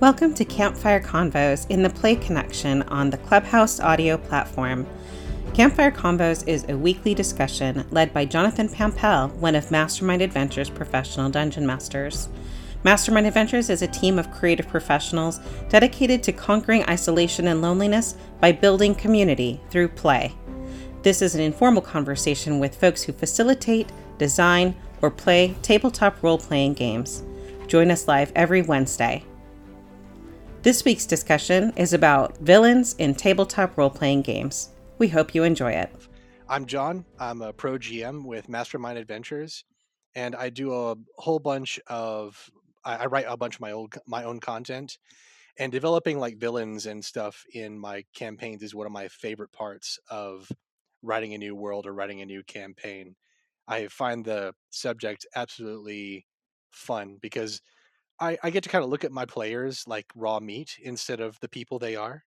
Welcome to Campfire Convos in the Play Connection on the Clubhouse audio platform. Campfire Convos is a weekly discussion led by Jonathan Pampel, one of Mastermind Adventures' professional dungeon masters. Mastermind Adventures is a team of creative professionals dedicated to conquering isolation and loneliness by building community through play. This is an informal conversation with folks who facilitate, design, or play tabletop role playing games. Join us live every Wednesday. This week's discussion is about villains in tabletop role playing games. We hope you enjoy it. I'm John. I'm a pro GM with Mastermind Adventures, and I do a whole bunch of I, write a bunch of my old my own content, and developing like villains and stuff in my campaigns is one of my favorite parts of writing a new world or writing a new campaign. I find the subject absolutely fun because I, I get to kind of look at my players like raw meat instead of the people they are.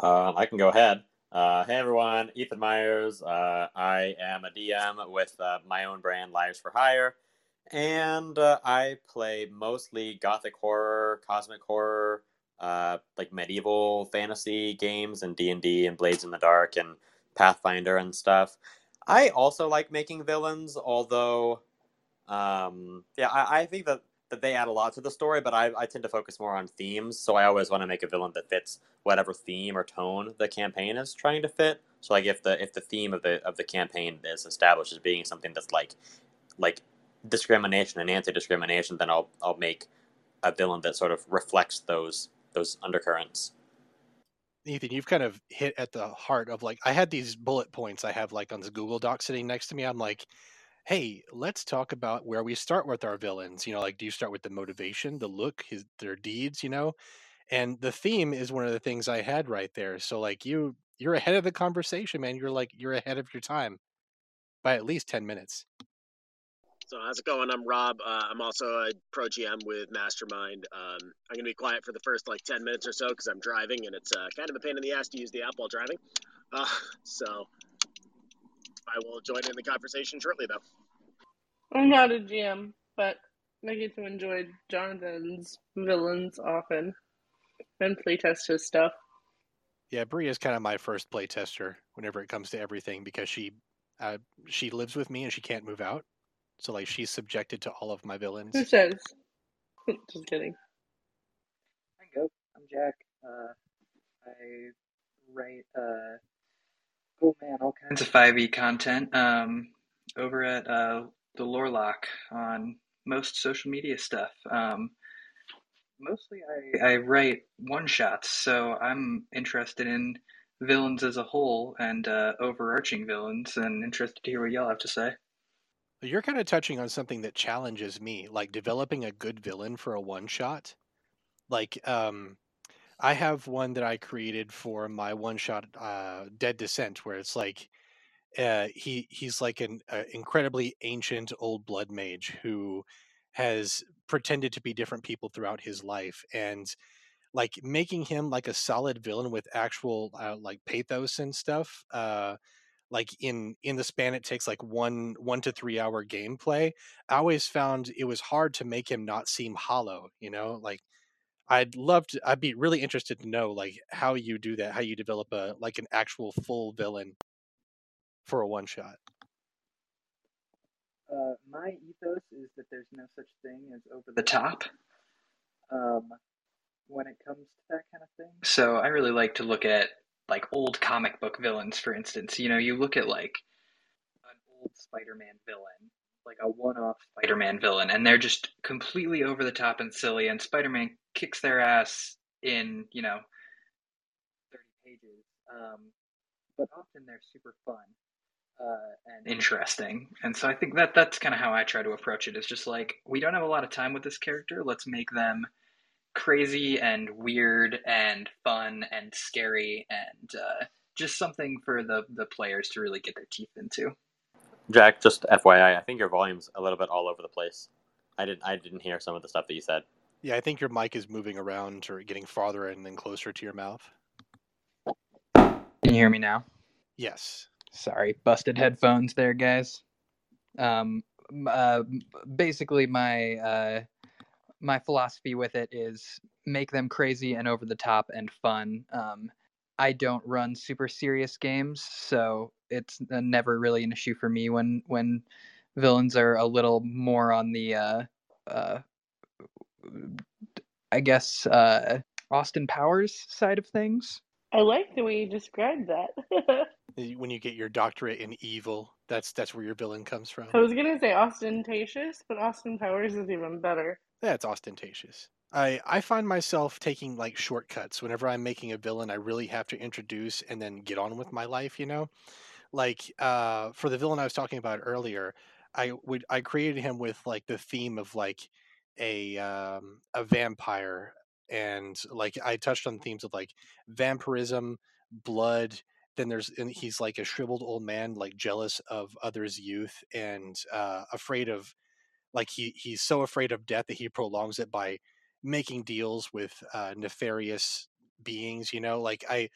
Uh, I can go ahead. Uh, hey everyone, Ethan Myers. Uh, I am a DM with uh, my own brand, Liars for Hire, and uh, I play mostly gothic horror, cosmic horror, uh, like medieval fantasy games, and D and D, and Blades in the Dark, and Pathfinder and stuff. I also like making villains, although, um, yeah, I, I think that that they add a lot to the story, but I, I tend to focus more on themes. So I always want to make a villain that fits whatever theme or tone the campaign is trying to fit. So like if the if the theme of the of the campaign is established as being something that's like like discrimination and anti-discrimination, then I'll I'll make a villain that sort of reflects those those undercurrents. Ethan, you've kind of hit at the heart of like I had these bullet points I have like on this Google Doc sitting next to me. I'm like, hey, let's talk about where we start with our villains. You know, like do you start with the motivation, the look, his their deeds, you know? And the theme is one of the things I had right there. So like you you're ahead of the conversation, man. You're like you're ahead of your time by at least 10 minutes. So how's it going? I'm Rob. Uh, I'm also a pro GM with Mastermind. Um, I'm gonna be quiet for the first like 10 minutes or so because I'm driving and it's uh, kind of a pain in the ass to use the app while driving. Uh, so I will join in the conversation shortly, though. I'm not a GM, but I get to enjoy Jonathan's villains often and playtest his stuff. Yeah, Brie is kind of my first playtester whenever it comes to everything because she uh, she lives with me and she can't move out, so like she's subjected to all of my villains. Who says? Just kidding. Hi, go. I'm Jack. Uh, I write uh, oh man, all kinds of 5e content um, over at uh, the Lorelock on most social media stuff. Um, mostly I, I write one shots, so I'm interested in villains as a whole and uh, overarching villains and interested to hear what y'all have to say. You're kind of touching on something that challenges me, like developing a good villain for a one shot. Like, um, I have one that I created for my one shot uh, Dead Descent, where it's like uh, he he's like an uh, incredibly ancient old blood mage who has pretended to be different people throughout his life, and like making him like a solid villain with actual uh, like pathos and stuff. Uh, like in in the span it takes like one one to three hour gameplay i always found it was hard to make him not seem hollow you know like I'd love to. I'd be really interested to know like how you do that, how you develop a like an actual full villain for a one shot. Uh, my ethos is that there's no such thing as over the top um, when it comes to that kind of thing. So I really like to look at like old comic book villains, for instance. You know, you look at like an old Spider-Man villain, like a one-off Spider-Man villain, and they're just completely over the top and silly, and Spider-Man kicks their ass in you know 30 pages. Um, but often they're super fun uh, and interesting. And so i think that that's kind of how i try to approach it is just like we don't have a lot of time with this character. Let's make them crazy and weird and fun and scary and uh, just something for the the players to really get their teeth into. Jack just fyi i think your volume's a little bit all over the place. I didn't i didn't hear some of the stuff that you said yeah, I think your mic is moving around or getting farther and then closer to your mouth. Can you hear me now? Yes. Sorry, busted headphones there, guys. Um, uh, basically, my uh, my philosophy with it is make them crazy and over the top and fun. Um, I don't run super serious games, so it's never really an issue for me when when villains are a little more on the uh, uh, I guess uh, Austin Powers side of things. I like the way you described that. when you get your doctorate in evil, that's that's where your villain comes from. I was gonna say ostentatious, but Austin Powers is even better. That's ostentatious. I I find myself taking like shortcuts whenever I'm making a villain. I really have to introduce and then get on with my life. You know, like uh, for the villain I was talking about earlier, I would I created him with like the theme of like a um, a vampire and like I touched on themes of like vampirism, blood. Then there's and he's like a shriveled old man, like jealous of others' youth and uh, afraid of like he he's so afraid of death that he prolongs it by making deals with uh, nefarious beings. You know, like I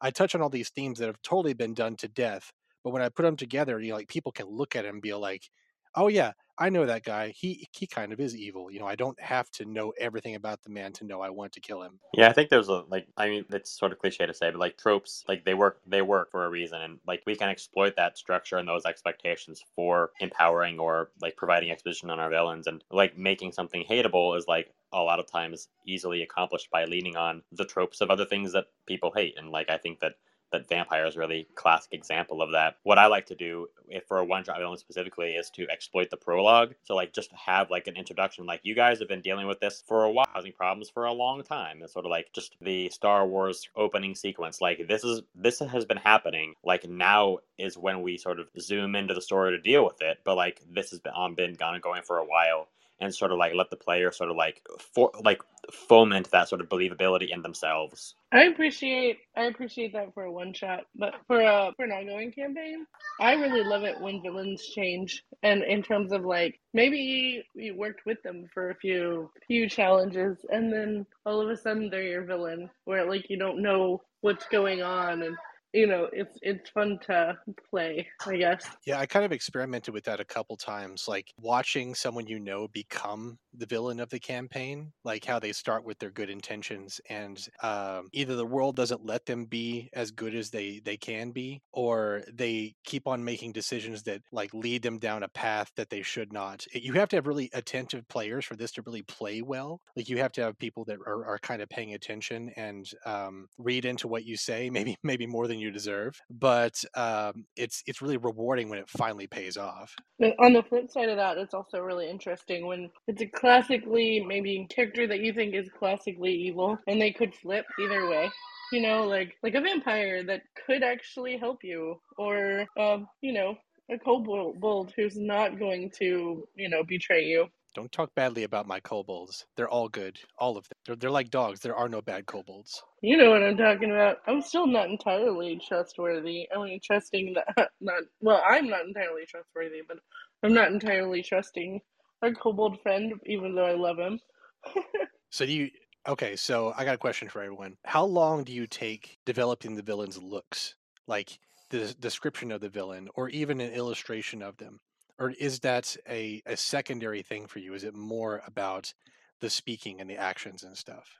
I touch on all these themes that have totally been done to death, but when I put them together, you know, like people can look at him and be like, oh yeah, I know that guy. He he kind of is evil. You know, I don't have to know everything about the man to know I want to kill him. Yeah, I think there's a like I mean it's sort of cliche to say, but like tropes, like they work they work for a reason and like we can exploit that structure and those expectations for empowering or like providing exposition on our villains and like making something hateable is like a lot of times easily accomplished by leaning on the tropes of other things that people hate. And like I think that that vampire is really classic example of that. What I like to do, if for a one shot villain specifically, is to exploit the prologue. So like just have like an introduction, like you guys have been dealing with this for a while, causing problems for a long time. It's sort of like just the Star Wars opening sequence. Like this is this has been happening. Like now is when we sort of zoom into the story to deal with it. But like this has been on been gone and going for a while and sort of like let the player sort of like for like foment that sort of believability in themselves. I appreciate I appreciate that for a one shot, but for a for an ongoing campaign, I really love it when villains change. And in terms of like maybe you worked with them for a few few challenges, and then all of a sudden they're your villain, where like you don't know what's going on and you know, it's it's fun to play, I guess. Yeah, I kind of experimented with that a couple times, like watching someone you know become the villain of the campaign, like how they start with their good intentions, and um, either the world doesn't let them be as good as they they can be, or they keep on making decisions that like lead them down a path that they should not. You have to have really attentive players for this to really play well. Like you have to have people that are, are kind of paying attention and um, read into what you say, maybe maybe more than you deserve. But um, it's it's really rewarding when it finally pays off. On the flip side of that, it's also really interesting when it's a classically maybe character that you think is classically evil, and they could flip either way you know like like a vampire that could actually help you or um you know a kobold who's not going to you know betray you don't talk badly about my kobolds. They're all good. All of them. They're, they're like dogs. There are no bad kobolds. You know what I'm talking about. I'm still not entirely trustworthy. I mean, trusting that. Not well. I'm not entirely trustworthy, but I'm not entirely trusting our kobold friend, even though I love him. so do you? Okay, so I got a question for everyone. How long do you take developing the villain's looks, like the description of the villain, or even an illustration of them? Or is that a, a secondary thing for you? Is it more about the speaking and the actions and stuff?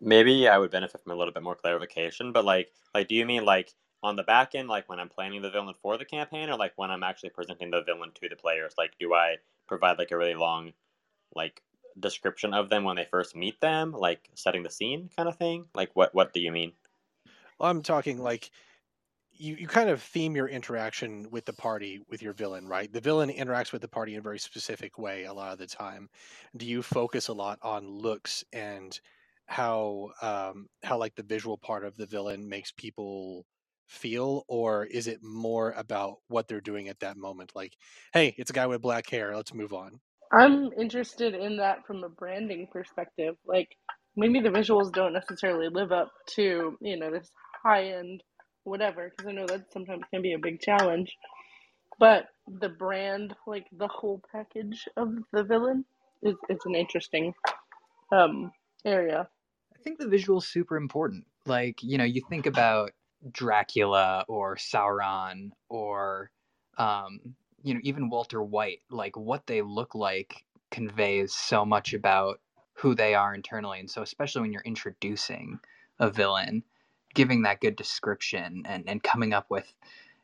Maybe I would benefit from a little bit more clarification, but like, like, do you mean like on the back end, like when I'm planning the villain for the campaign, or like when I'm actually presenting the villain to the players? Like, do I provide like a really long, like description of them when they first meet them, like setting the scene kind of thing? Like, what what do you mean? I'm talking like you, you kind of theme your interaction with the party with your villain, right? The villain interacts with the party in a very specific way a lot of the time. Do you focus a lot on looks and how um, how like the visual part of the villain makes people feel, or is it more about what they're doing at that moment? Like, hey, it's a guy with black hair. Let's move on. I'm interested in that from a branding perspective. Like, maybe the visuals don't necessarily live up to you know this high end whatever, because I know that sometimes can be a big challenge. But the brand, like the whole package of the villain, is it's an interesting um, area. I think the visual is super important. Like you know, you think about Dracula or Sauron or um, you know even Walter White. Like what they look like conveys so much about who they are internally. And so, especially when you're introducing a villain, giving that good description and, and coming up with,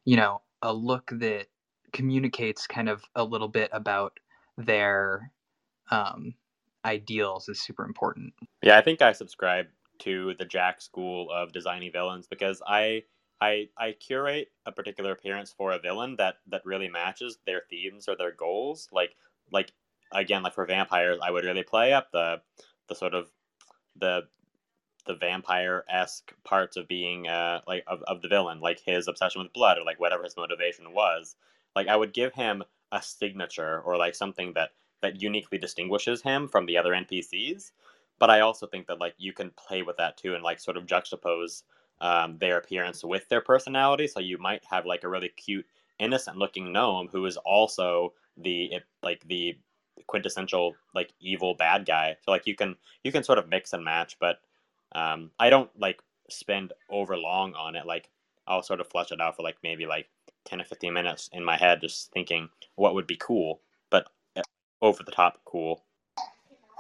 you know, a look that communicates kind of a little bit about their um, ideals is super important. Yeah, I think I subscribe to the Jack school of designing villains because I I I curate a particular appearance for a villain that that really matches their themes or their goals. Like like again, like for vampires, I would really play up the the sort of the the vampire esque parts of being uh like of, of the villain, like his obsession with blood or like whatever his motivation was. Like I would give him a signature or like something that that uniquely distinguishes him from the other NPCs. But I also think that like you can play with that too and like sort of juxtapose um, their appearance with their personality. So you might have like a really cute, innocent looking gnome who is also the like the quintessential like evil bad guy. So like you can you can sort of mix and match, but um, I don't like spend over long on it. Like I'll sort of flush it out for like maybe like ten or fifteen minutes in my head, just thinking what would be cool, but eh, over the top cool.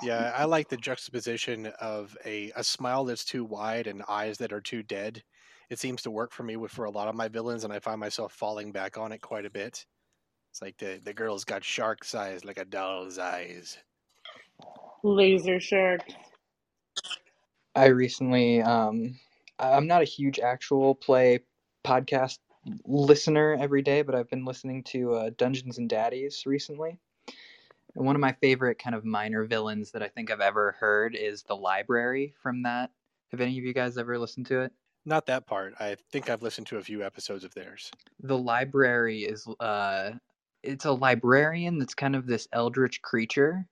Yeah, I like the juxtaposition of a, a smile that's too wide and eyes that are too dead. It seems to work for me with for a lot of my villains, and I find myself falling back on it quite a bit. It's like the the girl's got shark's eyes, like a doll's eyes. Laser shark. I recently, um, I'm not a huge actual play podcast listener every day, but I've been listening to uh, Dungeons and Daddies recently. And one of my favorite kind of minor villains that I think I've ever heard is the library from that. Have any of you guys ever listened to it? Not that part. I think I've listened to a few episodes of theirs. The library is uh it's a librarian that's kind of this eldritch creature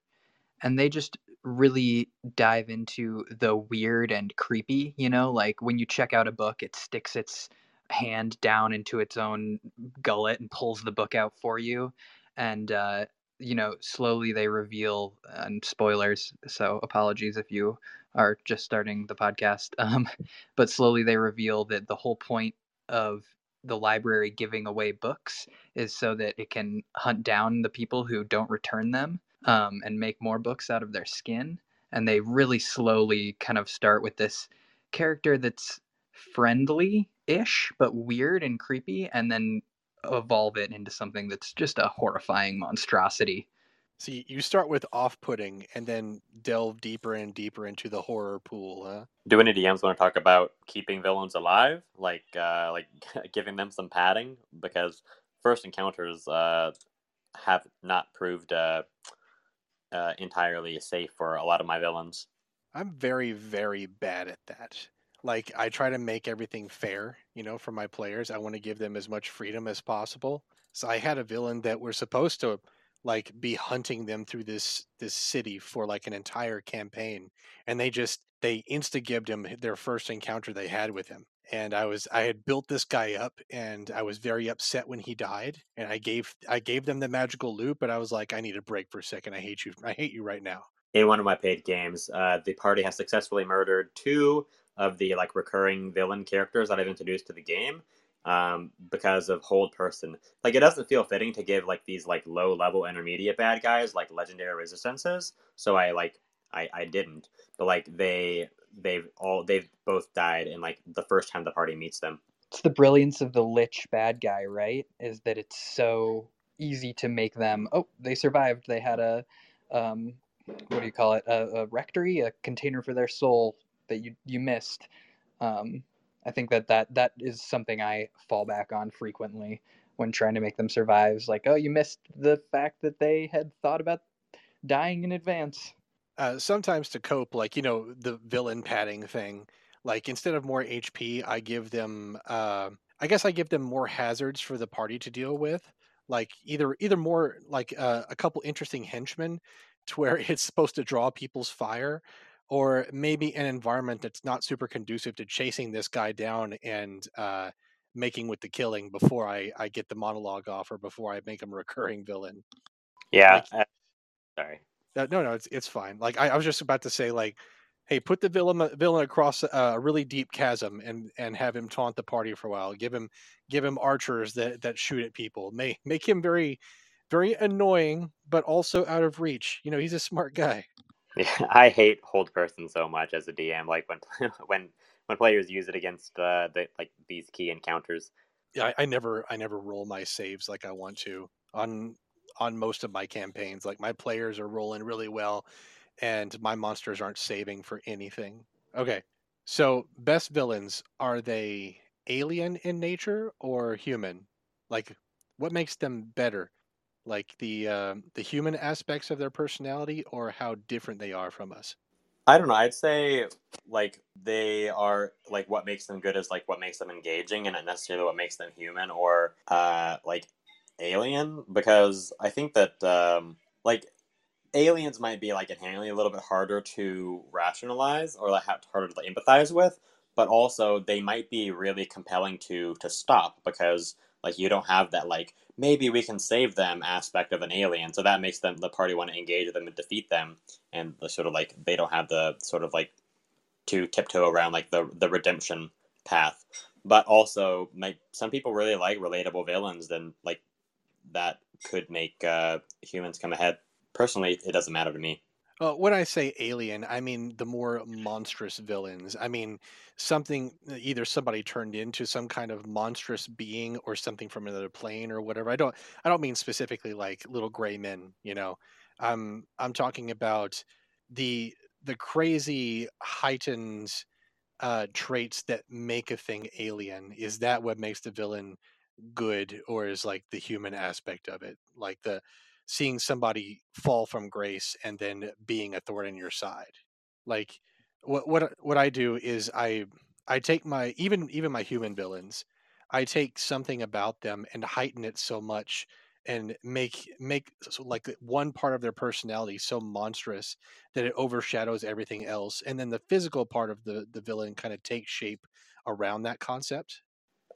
and they just really dive into the weird and creepy, you know, like when you check out a book it sticks its hand down into its own gullet and pulls the book out for you and uh you know, slowly they reveal, and spoilers, so apologies if you are just starting the podcast. Um, but slowly they reveal that the whole point of the library giving away books is so that it can hunt down the people who don't return them um, and make more books out of their skin. And they really slowly kind of start with this character that's friendly ish, but weird and creepy, and then evolve it into something that's just a horrifying monstrosity. See, you start with off-putting and then delve deeper and deeper into the horror pool, huh? Do any DMs want to talk about keeping villains alive, like uh, like giving them some padding? Because first encounters uh, have not proved uh, uh, entirely safe for a lot of my villains. I'm very, very bad at that like I try to make everything fair, you know, for my players. I want to give them as much freedom as possible. So I had a villain that we're supposed to like be hunting them through this this city for like an entire campaign and they just they insta gibbed him their first encounter they had with him and i was i had built this guy up and i was very upset when he died and i gave i gave them the magical loot but i was like i need a break for a second i hate you i hate you right now in one of my paid games uh, the party has successfully murdered two of the like recurring villain characters that I've introduced to the game um, because of hold person. Like it doesn't feel fitting to give like these like low level intermediate bad guys like legendary resistances. So I like I I didn't, but like they they've all they've both died in like the first time the party meets them. It's the brilliance of the lich bad guy, right? Is that it's so easy to make them. Oh, they survived. They had a um, what do you call it? A, a phylactery, a container for their soul that you you missed. Um, I think that, that that is something I fall back on frequently when trying to make them survive. It's like, oh, you missed the fact that they had thought about dying in advance. Uh, sometimes to cope, like you know, the villain padding thing. Like instead of more HP, I give them. Uh, I guess I give them more hazards for the party to deal with. Like either either more like uh, a couple interesting henchmen to where it's supposed to draw people's fire, or maybe an environment that's not super conducive to chasing this guy down and uh, making with the killing before I, I get the monologue off or before I make him a recurring villain. Yeah. Like, uh, sorry. Uh, no, no, it's it's fine. Like I, I, was just about to say, like, hey, put the villain villain across a really deep chasm and and have him taunt the party for a while. Give him give him archers that that shoot at people. Make make him very very annoying, but also out of reach. You know, he's a smart guy. Yeah, I hate hold person so much as a DM. Like when when when players use it against uh, the like these key encounters. Yeah, I, I never I never roll my saves like I want to on on most of my campaigns. Like my players are rolling really well, and my monsters aren't saving for anything. Okay, so best villains are they alien in nature or human? Like, what makes them better? Like the uh, the human aspects of their personality, or how different they are from us? I don't know. I'd say like they are like what makes them good is like what makes them engaging, and not necessarily what makes them human or uh like alien. Because I think that um like aliens might be like inherently a little bit harder to rationalize or like harder to empathize with, but also they might be really compelling to to stop because like you don't have that like maybe we can save them aspect of an alien, so that makes them the party want to engage them and defeat them, and the sort of like they don't have the sort of like to tiptoe around like the the redemption path. But also, like some people really like relatable villains, then like that could make uh, humans come ahead. Personally, it doesn't matter to me. Uh, when I say alien, I mean the more monstrous villains. I mean something either somebody turned into some kind of monstrous being or something from another plane or whatever. I don't I don't mean specifically like little gray men, you know. I'm I'm talking about the the crazy heightened uh traits that make a thing alien. Is that what makes the villain good or is like the human aspect of it? Like the seeing somebody fall from grace and then being a thorn in your side. Like what what what I do is I I take my even even my human villains, I take something about them and heighten it so much and make make like one part of their personality so monstrous that it overshadows everything else and then the physical part of the the villain kind of takes shape around that concept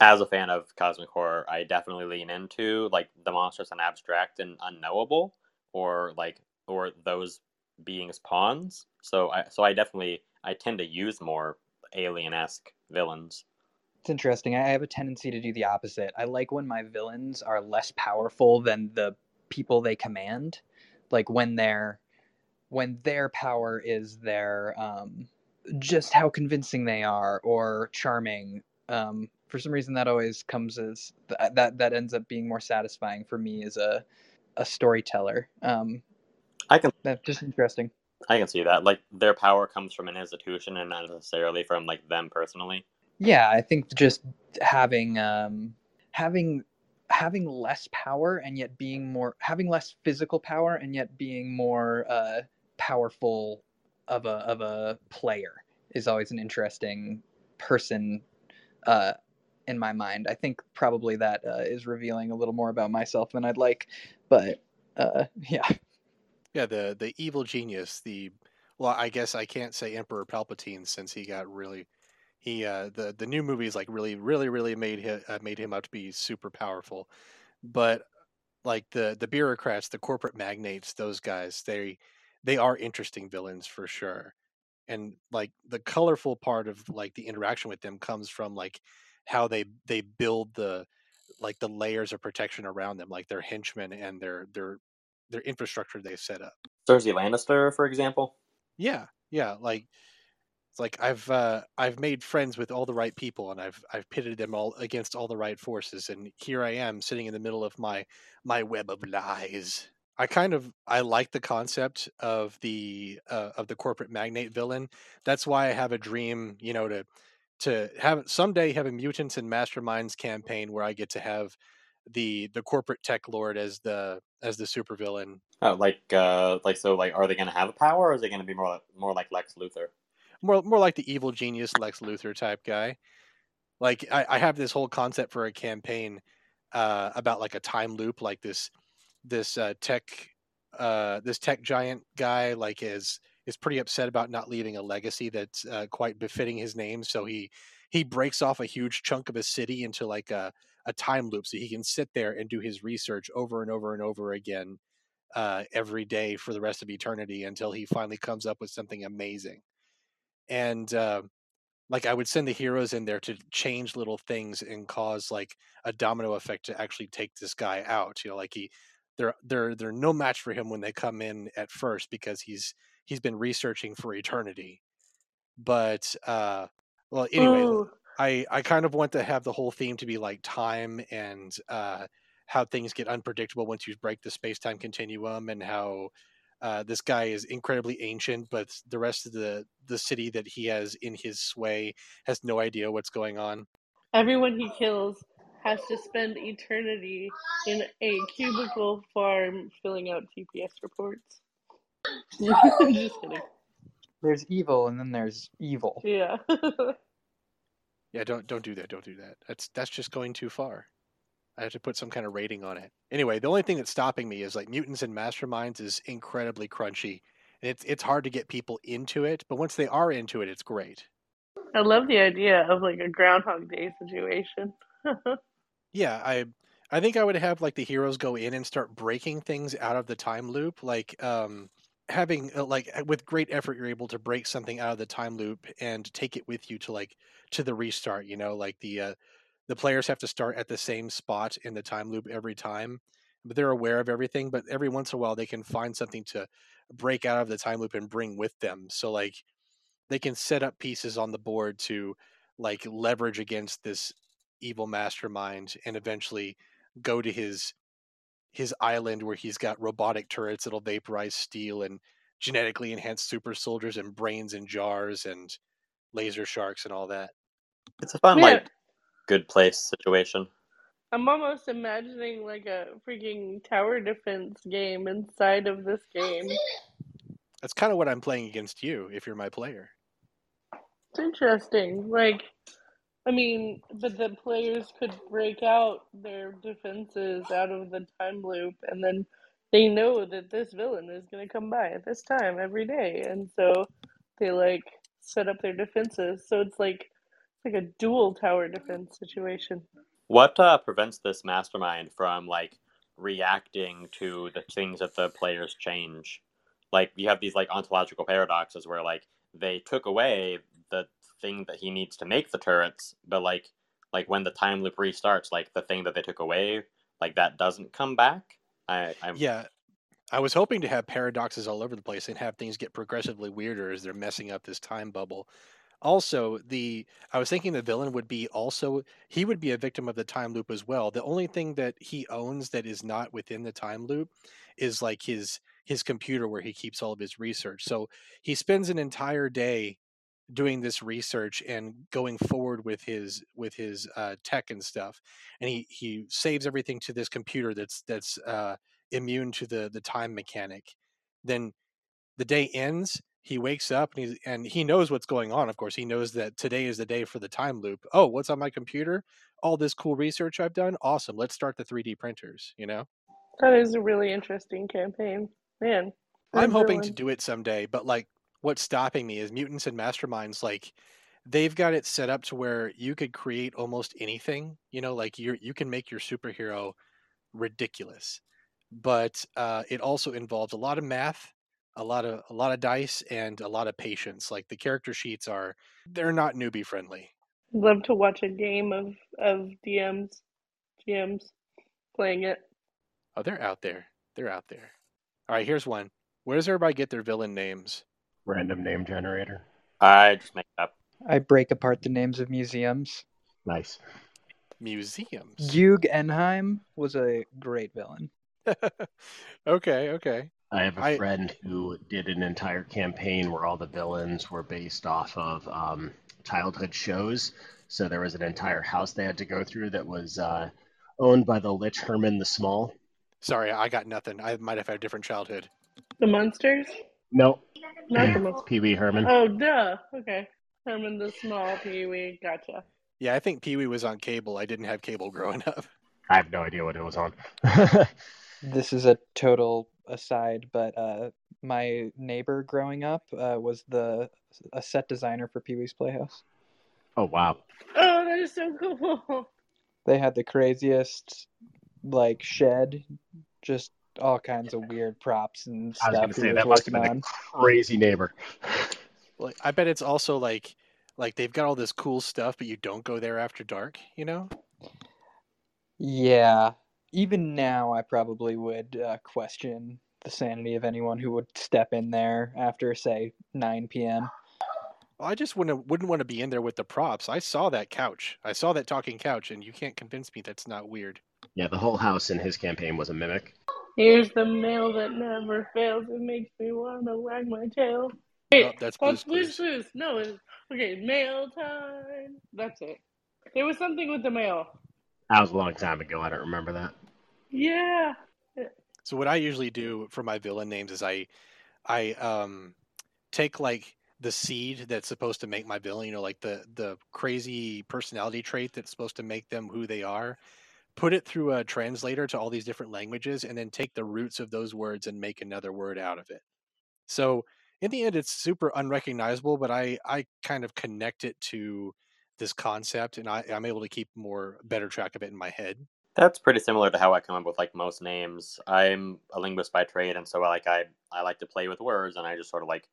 as a fan of cosmic horror, I definitely lean into like the monsters and abstract and unknowable, or like or those beings pawns. So I so I definitely I tend to use more alien esque villains. It's interesting. I have a tendency to do the opposite. I like when my villains are less powerful than the people they command. Like when they're when their power is their um just how convincing they are or charming um for some reason that always comes as that that ends up being more satisfying for me as a a storyteller. Um, I can that's just interesting. I can see that. Like their power comes from an institution and not necessarily from like them personally. Yeah, I think just having um, having having less power and yet being more having less physical power and yet being more uh, powerful of a of a player is always an interesting person uh, in my mind. I think probably that uh, is revealing a little more about myself than I'd like, but uh, yeah. Yeah, the the evil genius, the well, I guess I can't say Emperor Palpatine since he got really he uh the the new movies like really really really made him uh, made him out to be super powerful. But like the the bureaucrats, the corporate magnates, those guys, they they are interesting villains for sure. And like the colorful part of like the interaction with them comes from like how they they build the like the layers of protection around them, like their henchmen and their their their infrastructure they set up. Cersei Lannister, for example. Yeah, yeah, like it's like I've uh, I've made friends with all the right people, and I've I've pitted them all against all the right forces, and here I am sitting in the middle of my my web of lies. I kind of I like the concept of the uh, of the corporate magnate villain. That's why I have a dream, you know, to to have someday have a mutants and masterminds campaign where I get to have the the corporate tech lord as the as the supervillain. Oh, like uh, like so, like are they going to have a power, or is it going to be more like, more like Lex Luthor? More more like the evil genius Lex Luthor type guy. Like I, I have this whole concept for a campaign uh, about like a time loop, like this this uh, tech uh, this tech giant guy like is is pretty upset about not leaving a legacy that's uh, quite befitting his name. So he he breaks off a huge chunk of a city into like a, a time loop, so he can sit there and do his research over and over and over again uh, every day for the rest of eternity until he finally comes up with something amazing. And uh, like I would send the heroes in there to change little things and cause like a domino effect to actually take this guy out. You know, like he they're they're they're no match for him when they come in at first because he's he's been researching for eternity. But uh, well, anyway, Ooh. I I kind of want to have the whole theme to be like time and uh, how things get unpredictable once you break the space time continuum, and how uh, this guy is incredibly ancient, but the rest of the the city that he has in his sway has no idea what's going on. Everyone he kills has to spend eternity in a cubicle farm filling out TPS reports. Just kidding. There's evil, and then there's evil. Yeah. Yeah, don't don't do that. Don't do that. That's that's just going too far. I have to put some kind of rating on it. Anyway, the only thing that's stopping me is like mutants and masterminds is incredibly crunchy. And it's it's hard to get people into it, but once they are into it, it's great. I love the idea of like a Groundhog Day situation. Yeah, I I think I would have like the heroes go in and start breaking things out of the time loop, like um having uh, like with great effort you're able to break something out of the time loop and take it with you to like to the restart, you know, like the uh the players have to start at the same spot in the time loop every time, but they're aware of everything, but every once in a while they can find something to break out of the time loop and bring with them. So like they can set up pieces on the board to like leverage against this evil mastermind and eventually go to his his island where he's got robotic turrets that'll vaporize steel and genetically enhanced super soldiers and brains in jars and laser sharks and all that. It's a fun, Man, like, good place situation. I'm almost imagining like a freaking tower defense game inside of this game. That's kind of what I'm playing against you if you're my player. It's interesting. Like, I mean, but the players could break out their defenses out of the time loop, and then they know that this villain is going to come by at this time every day, and so they like set up their defenses. So it's like it's like a dual tower defense situation. What uh, prevents this mastermind from like reacting to the things that the players change? Like you have these like ontological paradoxes where like they took away thing that he needs to make the turrets, but like like when the time loop restarts, like the thing that they took away, like that doesn't come back. I I'm Yeah, I was hoping to have paradoxes all over the place and have things get progressively weirder as they're messing up this time bubble. Also, the I was thinking the villain would be also he would be a victim of the time loop as well. The only thing that he owns that is not within the time loop is like his his computer where he keeps all of his research. So he spends an entire day doing this research and going forward with his with his uh, tech and stuff and he he saves everything to this computer that's that's uh, immune to the the time mechanic then the day ends he wakes up and he and he knows what's going on of course he knows that today is the day for the time loop. Oh what's on my computer? All this cool research i've done? Awesome let's start the 3d printers you know? That is a really interesting campaign, man. i'm hoping to do it someday but like what's stopping me is mutants and masterminds like they've got it set up to where you could create almost anything you know like you you can make your superhero ridiculous. But uh, it also involves a lot of math a lot of a lot of dice and a lot of patience. Like the character sheets are they're not newbie friendly. Love to watch a game of of DMs, GMs playing it. oh they're out there. They're out there. All right here's one. Where does everybody get their villain names Random name generator. I just make up. I break apart the names of museums. Nice. museums Hugh Enheim was a great villain. okay okay I have a I- friend who did an entire campaign where all the villains were based off of um, childhood shows. So there was an entire house they had to go through that was uh, owned by the Lich Herman the Small. sorry i got nothing i might have had a different childhood The monsters? No, Not the monsters. Pee Wee Herman. Oh, duh. Okay. Herman the Small, Pee Wee. Gotcha. yeah i think pee-wee was on cable i didn't have cable growing up I have no idea what it was on. This is a total aside, but uh, my neighbor growing up uh, was the a set designer for Pee Wee's Playhouse. oh wow. Oh, that is so cool. They had the craziest like shed, just all kinds of weird props and I was stuff going to say that must have been on. a crazy neighbor. like i bet it's also like like they've got all this cool stuff but you don't go there after dark you know Yeah, even now I probably would uh, question the sanity of anyone who would step in there after say 9 p.m. I just wouldn't wouldn't want to be in there with the props. I saw that couch. I saw that talking couch, and you can't convince me that's not weird. Yeah, the whole house in his campaign was a mimic. Here's the mail that never fails. It makes me wanna wag my tail. Hey, Oh, that's that's Blue's Blue's Clues. No, it's, okay, mail time. That's it. There was something with the mail. That was a long time ago. I don't remember that. Yeah. So what I usually do for my villain names is I I um take like the seed that's supposed to make my villain, you know, like the the crazy personality trait that's supposed to make them who they are, put it through a translator to all these different languages and then take the roots of those words and make another word out of it. So in the end it's super unrecognizable, but I I kind of connect it to this concept and I, I'm able to keep more better track of it in my head. That's pretty similar to how I come up with like most names. I'm a linguist by trade, and so like I I like to play with words, and I just sort of like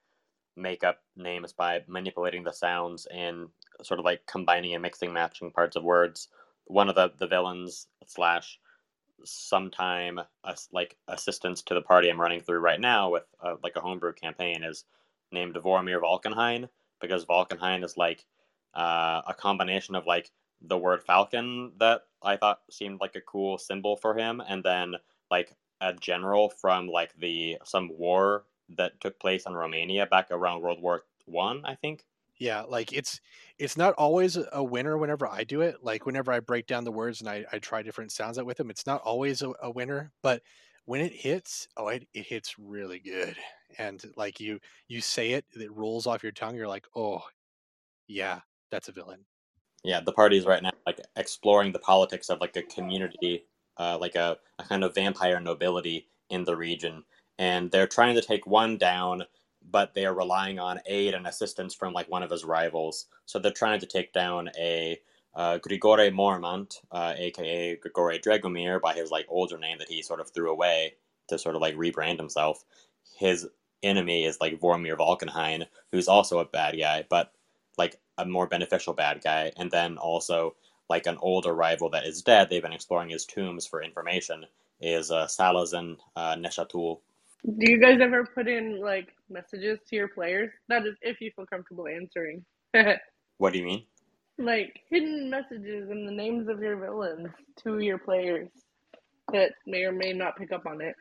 make up names by manipulating the sounds and sort of like combining and mixing matching parts of words. One of the the villains slash sometime like assistance to the party I'm running through right now with uh, like a homebrew campaign is named Vormir Valkenhayn because Valkenhayn is like uh, a combination of like the word falcon that I thought seemed like a cool symbol for him, and then like a general from like the some war that took place in Romania back around World War One, I, I think. Yeah, like it's it's not always a winner whenever I do it. Like whenever I break down the words and I, I try different sounds out with them, it's not always a, a winner. But when it hits, oh, it, it hits really good. And like you you say it, it rolls off your tongue. You're like, oh, yeah, that's a villain. Yeah, the party is right now like exploring the politics of like a community, uh, like a, a kind of vampire nobility in the region, and they're trying to take one down but they are relying on aid and assistance from like one of his rivals. So they're trying to take down a uh, Grigore Mormont, uh, aka Grigore Dragomir, by his like older name that he sort of threw away to sort of like rebrand himself. His enemy is like Vormir Valkenhayn, who's also a bad guy, but like a more beneficial bad guy, and then also like an older rival that is dead. They've been exploring his tombs for information. Is uh, Salazan uh, Neshatul. Do you guys ever put in like messages to your players? That is, if you feel comfortable answering. What do you mean? like hidden messages and the names of your villains to your players that may or may not pick up on it.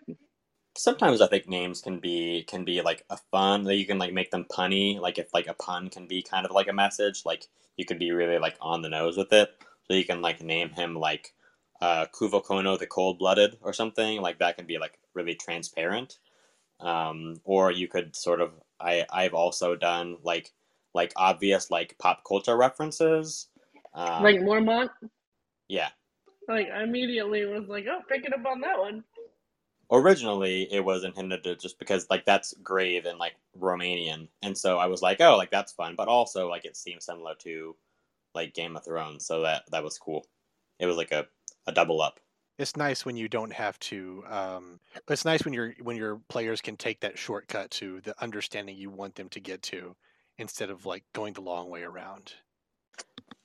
sometimes I think names can be can be like a fun that you can like make them punny. Like if like a pun can be kind of like a message, like you could be really like on the nose with it. So you can like name him like uh, Kuvokono the Cold Blooded or something like that. Can be like really transparent. Um, or you could sort of I I've also done like like obvious like pop culture references. Um, like Mormont. yeah, Like I immediately was like, oh, picking up on that one. originally it was intended to just because like that's grave and like Romanian, and so I was like, oh, like that's fun, but also like it seems similar to like Game of Thrones, so that that was cool. It was like a a double up. It's nice when you don't have to. Um, it's nice when your when your players can take that shortcut to the understanding you want them to get to, instead of like going the long way around.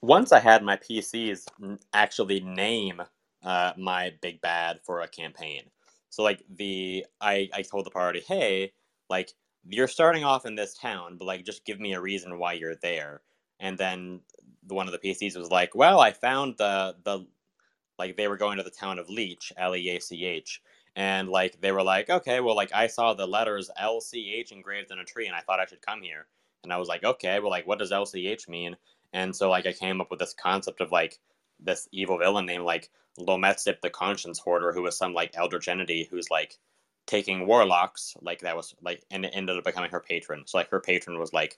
Once I had my PCs actually name uh, my big bad for a campaign. So like the I I told the party, hey, like you're starting off in this town, but like just give me a reason why you're there. And then the, one of the PCs was like, well, I found the the like they were going to the town of Leach, L E A C H, and like they were like, okay, well, like I saw the letters L C H engraved in a tree, and I thought I should come here. And I was like, okay, well, like what does L C H mean? And so like I came up with this concept of like this evil villain named like Lometsip the Conscience Hoarder, who was some like elder entity who's like taking warlocks, like that was like and it ended up becoming her patron. So like her patron was like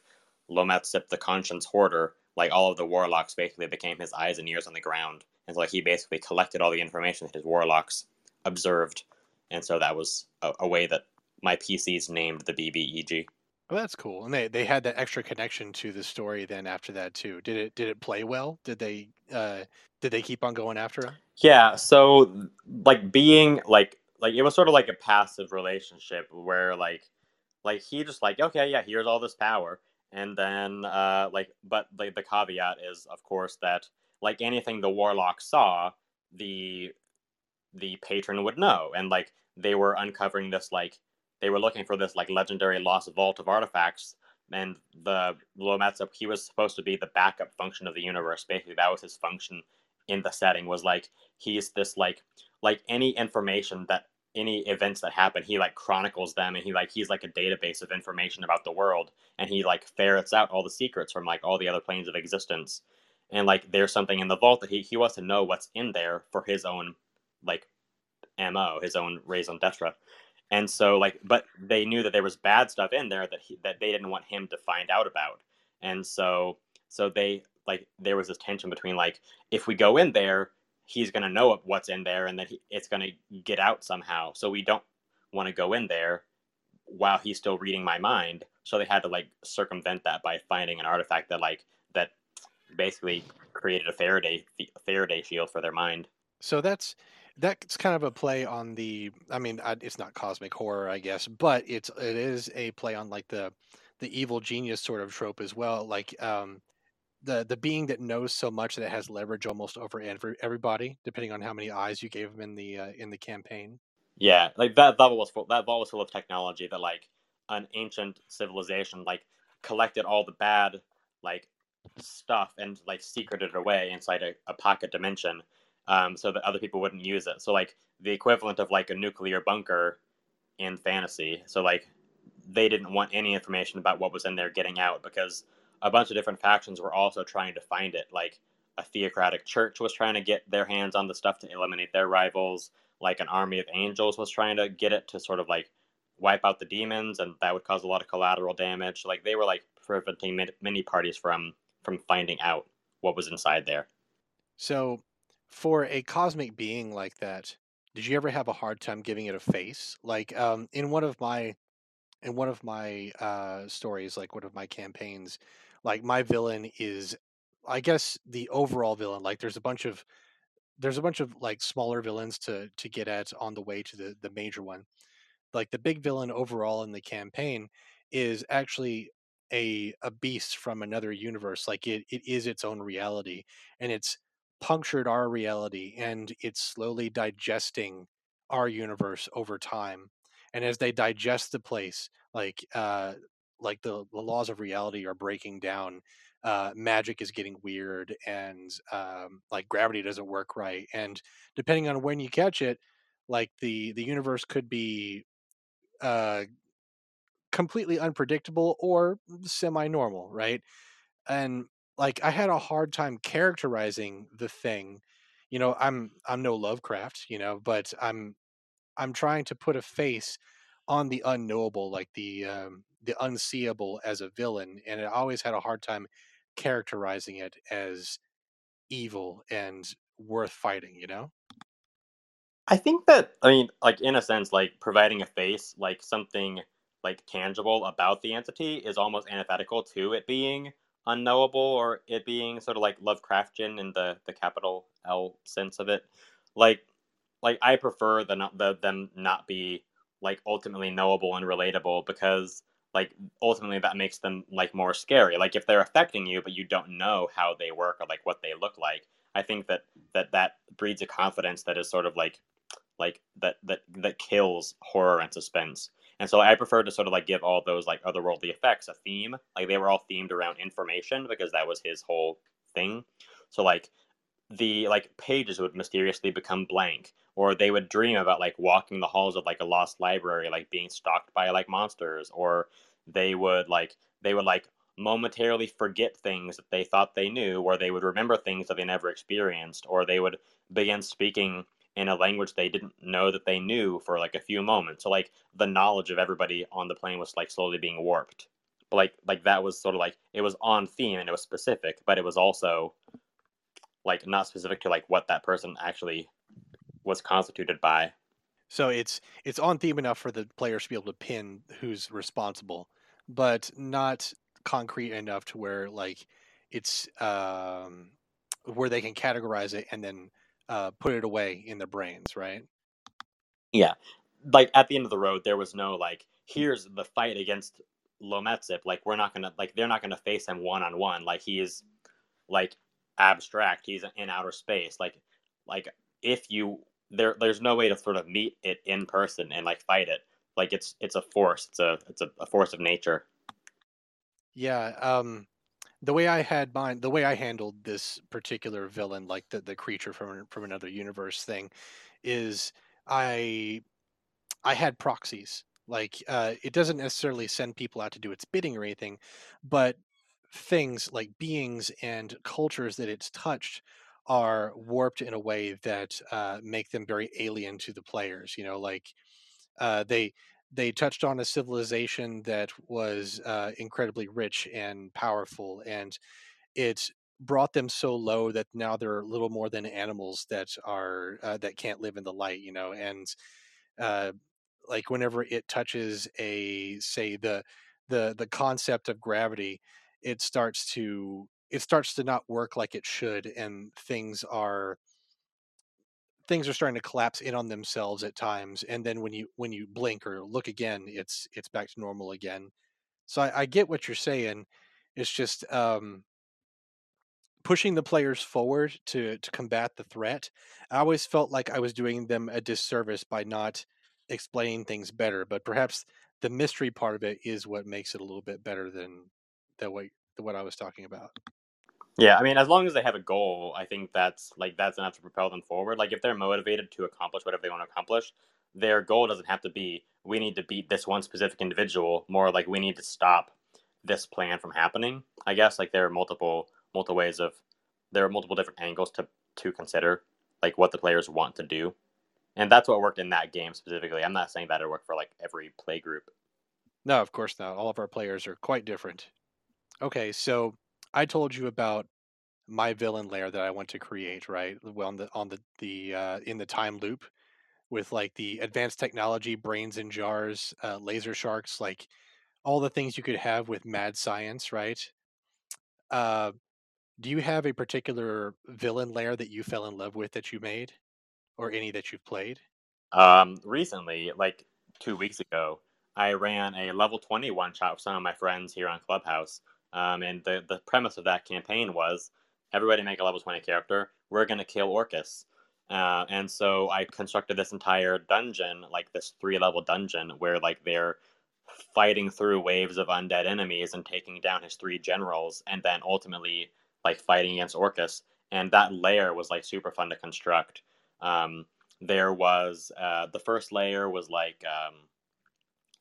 Lometsip the Conscience Hoarder. Like all of the warlocks basically became his eyes and ears on the ground. And so like he basically collected all the information that his warlocks observed. And so that was a, a way that my PCs named the BBEG. Well, that's cool, and they they had that extra connection to the story. Then after that too, did it did it play well? Did they uh, did they keep on going after him? Yeah, so like being like like it was sort of like a passive relationship where like like he just like okay yeah here's all this power and then uh like but like the caveat is of course that like anything the warlock saw the the patron would know and like they were uncovering this like they were looking for this like legendary lost vault of artifacts and the Lometsip, he was supposed to be the backup function of the universe. Basically, that was his function in the setting. Was like he's this like like any information that any events that happen, he like chronicles them, and he like he's like a database of information about the world, and he like ferrets out all the secrets from like all the other planes of existence. And like there's something in the vault that he he wants to know what's in there for his own like mo, his own raison d'etre and so like but they knew that there was bad stuff in there that he, that they didn't want him to find out about and so so they like there was this tension between like if we go in there he's going to know what's in there and that he, it's going to get out somehow. So we don't want to go in there while he's still reading my mind. So they had to like circumvent that by finding an artifact that like that basically created a faraday faraday shield for their mind. So that's that's kind of a play on the i mean it's not cosmic horror i guess but it's it is a play on like the the evil genius sort of trope as well. Like um the the being that knows so much that has leverage almost over everybody depending on how many eyes you gave him in the uh, in the campaign yeah like that that was full that was full of technology that like an ancient civilization like collected all the bad like stuff and like secreted it away inside a, a pocket dimension um, so that other people wouldn't use it. So like the equivalent of like a nuclear bunker in fantasy. So like they didn't want any information about what was in there getting out because a bunch of different factions were also trying to find it. Like a theocratic church was trying to get their hands on the stuff to eliminate their rivals. Like an army of angels was trying to get it to sort of like wipe out the demons, and that would cause a lot of collateral damage. Like they were like preventing many parties from from finding out what was inside there. So for a cosmic being like that, did you ever have a hard time giving it a face? Like um, in one of my in one of my uh, stories, like one of my campaigns, like my villain is, I guess the overall villain. Like there's a bunch of there's a bunch of like smaller villains to to get at on the way to the the major one. Like the big villain overall in the campaign is actually a a beast from another universe. Like it it is its own reality, and it's punctured our reality and it's slowly digesting our universe over time and as they digest the place like uh like the, the laws of reality are breaking down uh magic is getting weird and um like gravity doesn't work right and depending on when you catch it like the the universe could be uh completely unpredictable or semi normal right and like I had a hard time characterizing the thing. You know, I'm I'm no Lovecraft, you know, but I'm I'm trying to put a face on the unknowable, like the um, the unseeable as a villain, and I always had a hard time characterizing it as evil and worth fighting. You know. I think that I mean, like in a sense, like providing a face, like something like tangible about the entity, is almost antithetical to it being unknowable or it being sort of like Lovecraftian in the the capital L sense of it. Like like I prefer the not the them not be like ultimately knowable and relatable because like ultimately that makes them like more scary. Like if they're affecting you but you don't know how they work or like what they look like, I think that that that breeds a confidence that is sort of like like that that that kills horror and suspense. And so I prefer to sort of like give all those like otherworldly effects a theme. Like they were all themed around information because that was his whole thing. So like the like pages would mysteriously become blank or they would dream about like walking the halls of like a lost library like being stalked by like monsters or they would like they would like momentarily forget things that they thought they knew or they would remember things that they never experienced or they would begin speaking in a language they didn't know that they knew for like a few moments. So like the knowledge of everybody on the plane was like slowly being warped. But like like that was sort of like it was on theme and it was specific, but it was also like not specific to like what that person actually was constituted by. So it's it's on theme enough for the players to be able to pin who's responsible, but not concrete enough to where like it's um where they can categorize it and then uh, put it away in their brains, right? Yeah, like at the end of the road, there was no like, here's the fight against Lometsip. Like we're not gonna like they're not gonna face him one on one. Like he's like abstract. He's in outer space. Like like if you there there's no way to sort of meet it in person and like fight it. like it's it's a force. It's a it's a, a force of nature. Yeah, um, the way I had mine, the way I handled this particular villain, like the the creature from from another universe thing, is I I had proxies. Like uh, it doesn't necessarily send people out to do its bidding or anything, but things like beings and cultures that it's touched are warped in a way that uh, make them very alien to the players. You know, like uh, they they touched on a civilization that was uh, incredibly rich and powerful, and it brought them so low that now they're little more than animals that are uh, that can't live in the light. You know, and uh, like whenever it touches a say the the the concept of gravity, it starts to it starts to not work like it should, and things are things are starting to collapse in on themselves at times and then when you when you blink or look again it's it's back to normal again. So i, I get what you're saying it's just um pushing the players forward to to combat the threat i always felt like i was doing them a disservice by not explaining things better but perhaps the mystery part of it is what makes it a little bit better than the the what i was talking about Yeah, I mean, as long as they have a goal, I think that's like that's enough to propel them forward. Like if they're motivated to accomplish whatever they want to accomplish, their goal doesn't have to be we need to beat this one specific individual. More like we need to stop this plan from happening. I guess like there are multiple multiple ways of there are multiple different angles to to consider like what the players want to do, and that's what worked in that game specifically. I'm not saying that it worked for like every play group. no of course not all of our players are quite different okay so i told you about my villain layer that i want to create right? Well on the on the the uh, in the time loop with like the advanced technology brains in jars uh, laser sharks like all the things you could have with mad science right? Uh, do you have a particular villain layer that you fell in love with that you made? Or any that you've played? Um, recently, like two weeks ago, I ran a level twenty one shot with some of my friends here on Clubhouse. Um, and the, the premise of that campaign was everybody make a level 20 character. We're going to kill Orcus. Uh, and so I constructed this entire dungeon, like this three level dungeon, where like they're fighting through waves of undead enemies and taking down his three generals, and then ultimately like fighting against Orcus. And that layer was like super fun to construct. Um, there was uh, the first layer was like um,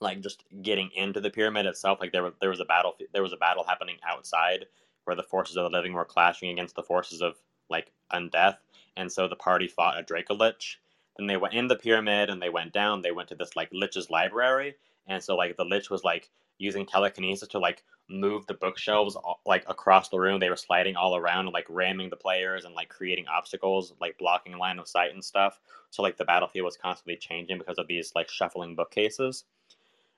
like just getting into the pyramid itself. Like there was there was a battle there was a battle happening outside where the forces of the living were clashing against the forces of like undeath, and so the party fought a Dracolich. Then they went in the pyramid and they went down. They went to this like Lich's library, and so like the Lich was like using telekinesis to like move the bookshelves like across the room. They were sliding all around like ramming the players and like creating obstacles, like blocking line of sight and stuff. So like the battlefield was constantly changing because of these like shuffling bookcases.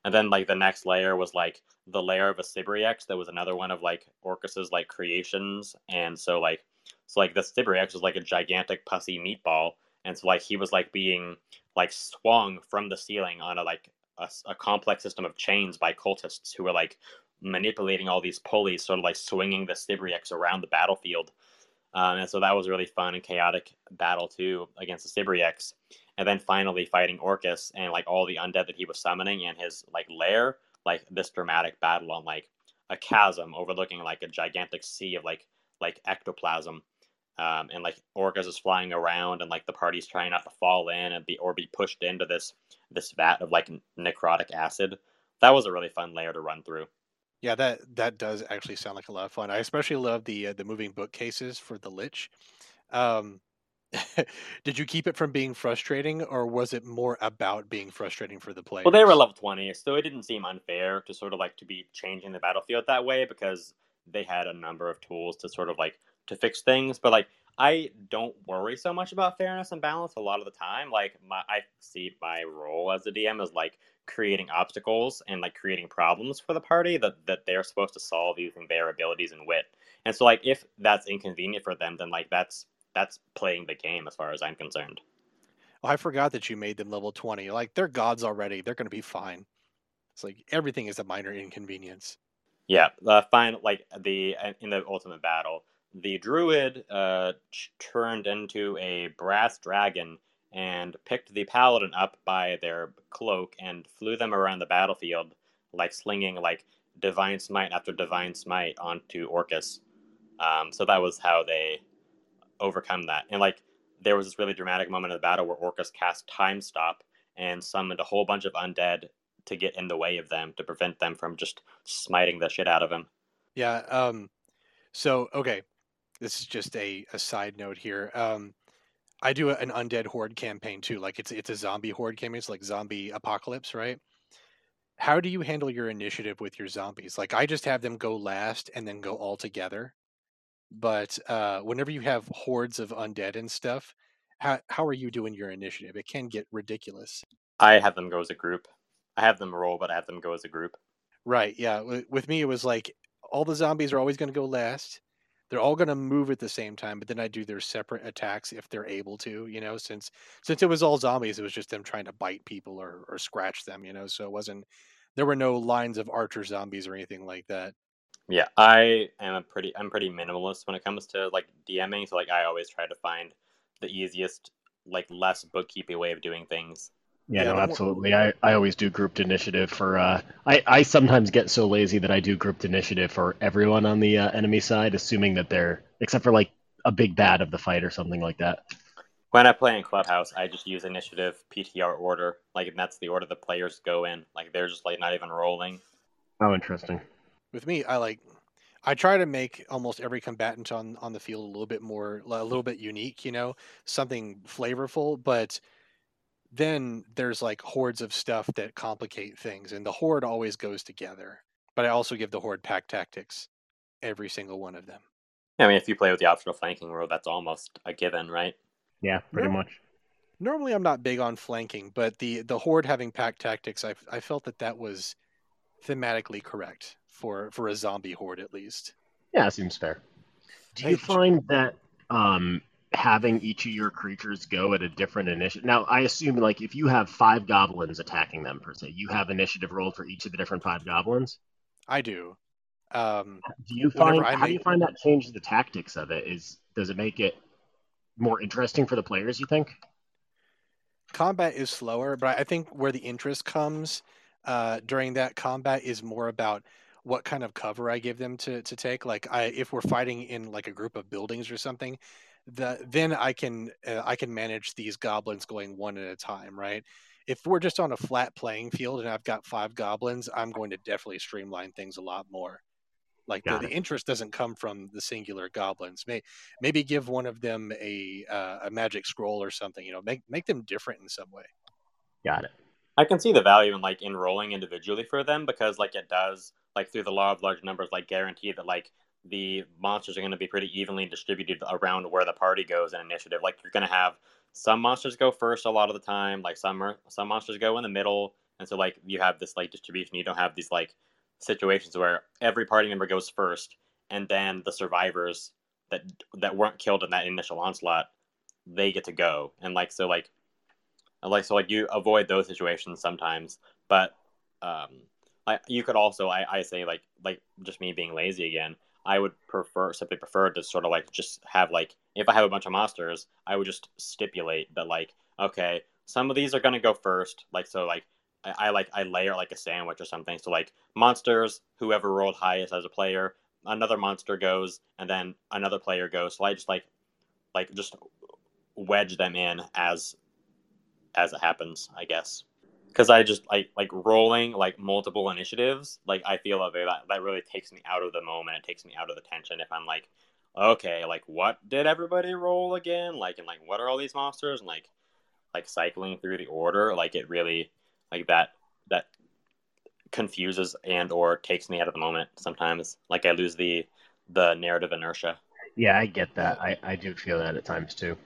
And then like the next layer was like the layer of a Sibriex that was another one of like Orcus's like creations. And so like so like the Sibriex was like a gigantic pussy meatball. And so like he was like being like swung from the ceiling on a like a, a complex system of chains by cultists who were like manipulating all these pulleys, sort of like swinging the Sibriex around the battlefield. Um, and so that was really fun and chaotic battle too against the Sibriex and then finally fighting Orcus and like all the undead that he was summoning and his like lair, like this dramatic battle on like a chasm overlooking like a gigantic sea of like like ectoplasm. Um, and like Orcus is flying around and like the party's trying not to fall in and be or be pushed into this this vat of like necrotic acid. That was a really fun layer to run through. Yeah, that that does actually sound like a lot of fun. I especially love the uh, the moving bookcases for the Lich. Um, did you keep it from being frustrating, or was it more about being frustrating for the players? Well, they were level twenty, so it didn't seem unfair to sort of like to be changing the battlefield that way because they had a number of tools to sort of like to fix things. But like, I don't worry so much about fairness and balance a lot of the time. Like, my I see my role as a DM as like creating obstacles and like creating problems for the party that that they're supposed to solve using their abilities and wit. And so like if that's inconvenient for them, then like that's that's playing the game as far as I'm concerned. Oh, I forgot that you made them level 20. Like, they're gods already. They're going to be fine. It's like everything is a minor inconvenience. Yeah, the final like the uh, in the ultimate battle, the druid uh, turned into a brass dragon and picked the paladin up by their cloak and flew them around the battlefield, like slinging like divine smite after divine smite onto Orcus. Um, so that was how they overcome that. And like there was this really dramatic moment of the battle where Orcus cast Time Stop and summoned a whole bunch of undead to get in the way of them to prevent them from just smiting the shit out of him. Yeah. Um. So okay, this is just a, a side note here. Um, I do an undead horde campaign too. Like it's it's a zombie horde campaign. It's like zombie apocalypse, right? How do you handle your initiative with your zombies? Like I just have them go last and then go all together. But uh, whenever you have hordes of undead and stuff, how how are you doing your initiative? It can get ridiculous. I have them go as a group. I have them roll, but I have them go as a group. Right. Yeah. With me, it was like all the zombies are always going to go last. They're all going to move at the same time, but then I do their separate attacks if they're able to. You know, since since it was all zombies, it was just them trying to bite people or or scratch them. You know, so it wasn't. There were no lines of archer zombies or anything like that. Yeah, I am a pretty I'm pretty minimalist when it comes to like DMing, so like I always try to find the easiest, like less bookkeeping way of doing things. Yeah, Yeah, no, absolutely. I, I always do grouped initiative for. Uh, I I sometimes get so lazy that I do grouped initiative for everyone on the uh, enemy side, assuming that they're except for like a big bad of the fight or something like that. When I play in Clubhouse, I just use initiative PTR order, like and that's the order the players go in. Like they're just like not even rolling. Oh, interesting. With me, I like. I try to make almost every combatant on on the field a little bit more, a little bit unique. You know, something flavorful, but then there's like hordes of stuff that complicate things and the horde always goes together but i also give the horde pack tactics every single one of them I mean, if you play with the optional flanking rule, that's almost a given, right? Yeah, pretty No. much. normally i'm not big on flanking but the the horde having pack tactics i i felt that that was thematically correct for for a zombie horde at least Yeah, seems fair. Do you find that um, having each of your creatures go at a different initiative? Now, I assume like if you have five goblins attacking them per se, you have initiative rolled for each of the different five goblins. i do um Do you find I how do you find that changes the tactics of it? Is does it make it more interesting for the players? You think? combat is slower, but I think where the interest comes uh, during that combat is more about what kind of cover I give them to, to take. Like, I if we're fighting in like a group of buildings or something, the then I can uh, I can manage these goblins going one at a time, right? If we're just on a flat playing field and I've got five goblins, I'm going to definitely streamline things a lot more. Like the, the interest doesn't come from the singular goblins. May, maybe give one of them a uh, a magic scroll or something. You know, make make them different in some way. Got it. I can see the value in like enrolling individually for them because like it does like through the law of large numbers like guarantee that like the monsters are going to be pretty evenly distributed around where the party goes in initiative. Like you're going to have some monsters go first a lot of the time, like some are, some monsters go in the middle, and so like you have this like distribution. You don't have these like situations where every party member goes first, and then the survivors that that weren't killed in that initial onslaught they get to go, and like so like like so like you avoid those situations sometimes but um like you could also i i say like like just me being lazy again i would prefer simply prefer to sort of like just have like if i have a bunch of monsters i would just stipulate that like okay some of these are to go first like so like I, I like i layer like a sandwich or something. So like monsters whoever rolled highest as a player another monster goes and then another player goes. So i just like like just wedge them in as as it happens, I guess. Because I just like like rolling like multiple initiatives. Like I feel like that that really takes me out of the moment. It takes me out of the tension. If I'm like, okay, like what did everybody roll again? Like and like what are all these monsters? And like like cycling through the order. Like it really like that that confuses and or takes me out of the moment sometimes. Like I lose the the narrative inertia. Yeah, I get that. I, I do feel that at times too.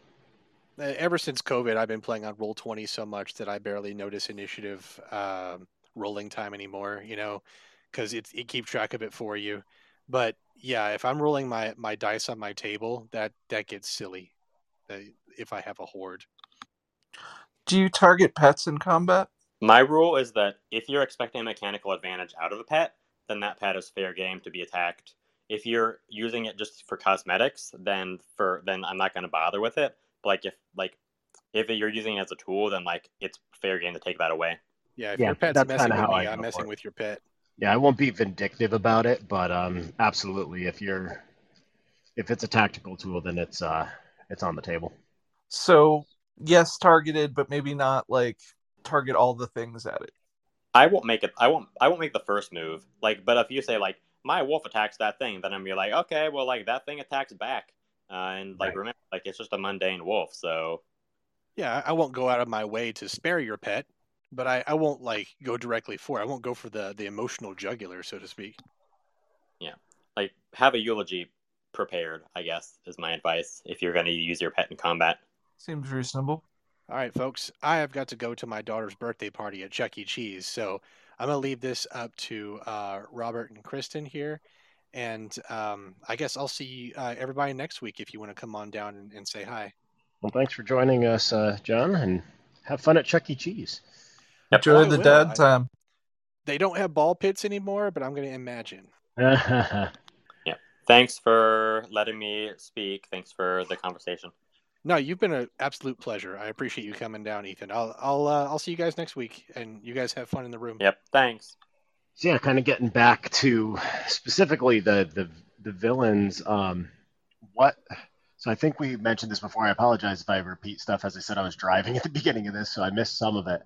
Uh, Ever since COVID, I've been playing on Roll Twenty so much that I barely notice initiative um, rolling time anymore. You know, because it it keeps track of it for you. But yeah, if I'm rolling my my dice on my table, that that gets silly. Uh, if I have a horde, Do you target pets in combat? My rule is that if you're expecting a mechanical advantage out of a pet, then that pet is fair game to be attacked. If you're using it just for cosmetics, then for then I'm not going to bother with it. But like if like if you're using it as a tool, then like it's fair game to take that away. Yeah, if Yeah, your pet's messing with how me, I I'm messing with your pet. Yeah, I won't be vindictive about it, but um, absolutely, if you're if it's a tactical tool, then it's uh it's on the table. So yes, targeted, but maybe not like target all the things at it. I won't make it. I won't. I won't make the first move. Like, but if you say like my wolf attacks that thing, then I'm be like, okay, well, like that thing attacks back, uh, and like Right. remember, like it's just a mundane wolf. So Yeah, I I won't go out of my way to spare your pet, but I, I won't like go directly for. it. I won't go for the the emotional jugular, so to speak. Yeah, like have a eulogy prepared. I guess is my advice if you're going to use your pet in combat. Seems reasonable. All right, folks, I have got to go to my daughter's birthday party at Chuck E. Cheese, so I'm gonna leave this up to uh, Robert and Kristen here, and um, I guess I'll see uh, everybody next week if you want to come on down and, and say hi. Well, thanks for joining us, uh, John, and have fun at Chuck E. Cheese. Yep. Enjoy I the will. dad I- time. They don't have ball pits anymore, but I'm gonna imagine. Yeah. Thanks for letting me speak. Thanks for the conversation. No, you've been an absolute pleasure. I appreciate you coming down, Ethan. I'll I'll uh, I'll see you guys next week, and you guys have fun in the room. Yep. Thanks. So yeah, kind of getting back to specifically the the the villains. Um, what? So I think we mentioned this before. I apologize if I repeat stuff. As I said, I was driving at the beginning of this, so I missed some of it.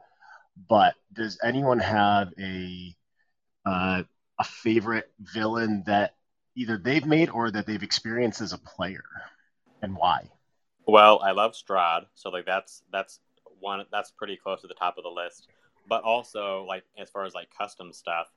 But does anyone have a uh, a favorite villain that either they've made or that they've experienced as a player, and why? Well, I love Strahd, so like that's that's one that's pretty close to the top of the list. But also like as far as like custom stuff,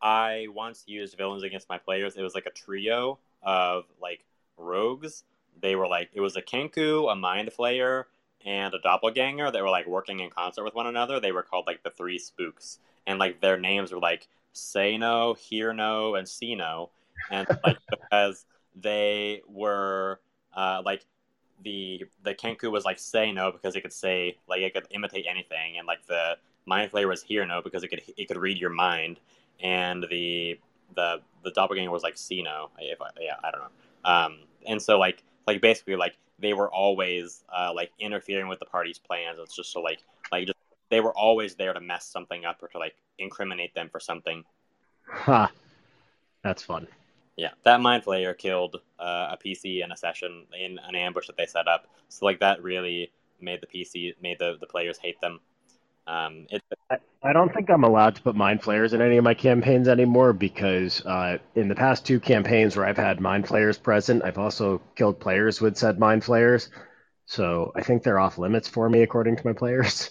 I once used villains against my players. It was like a trio of like rogues. They were like it was a Kenku, a Mind Flayer, and a Doppelganger that were like working in concert with one another. They were called like the Three Spooks, and like their names were like Say No, Hear No, and See No, and like because they were uh, like the the Kenku was like say no because it could say like it could imitate anything, and like the Mind Flayer was hear no because it could it could read your mind, and the the the Doppelganger was like see no. If I, yeah, I don't know. Um, and so like like basically like they were always uh, like interfering with the party's plans. It's just so like like just they were always there to mess something up or to like incriminate them for something. Ha, that's fun. Yeah, that mind flayer killed uh, a PC in a session in an ambush that they set up. So like that really made the PC made the, the players hate them. Um, it, I, I don't think I'm allowed to put mind flayers in any of my campaigns anymore because uh, in the past two campaigns where I've had mind flayers present, I've also killed players with said mind flayers. So I think they're off limits for me according to my players,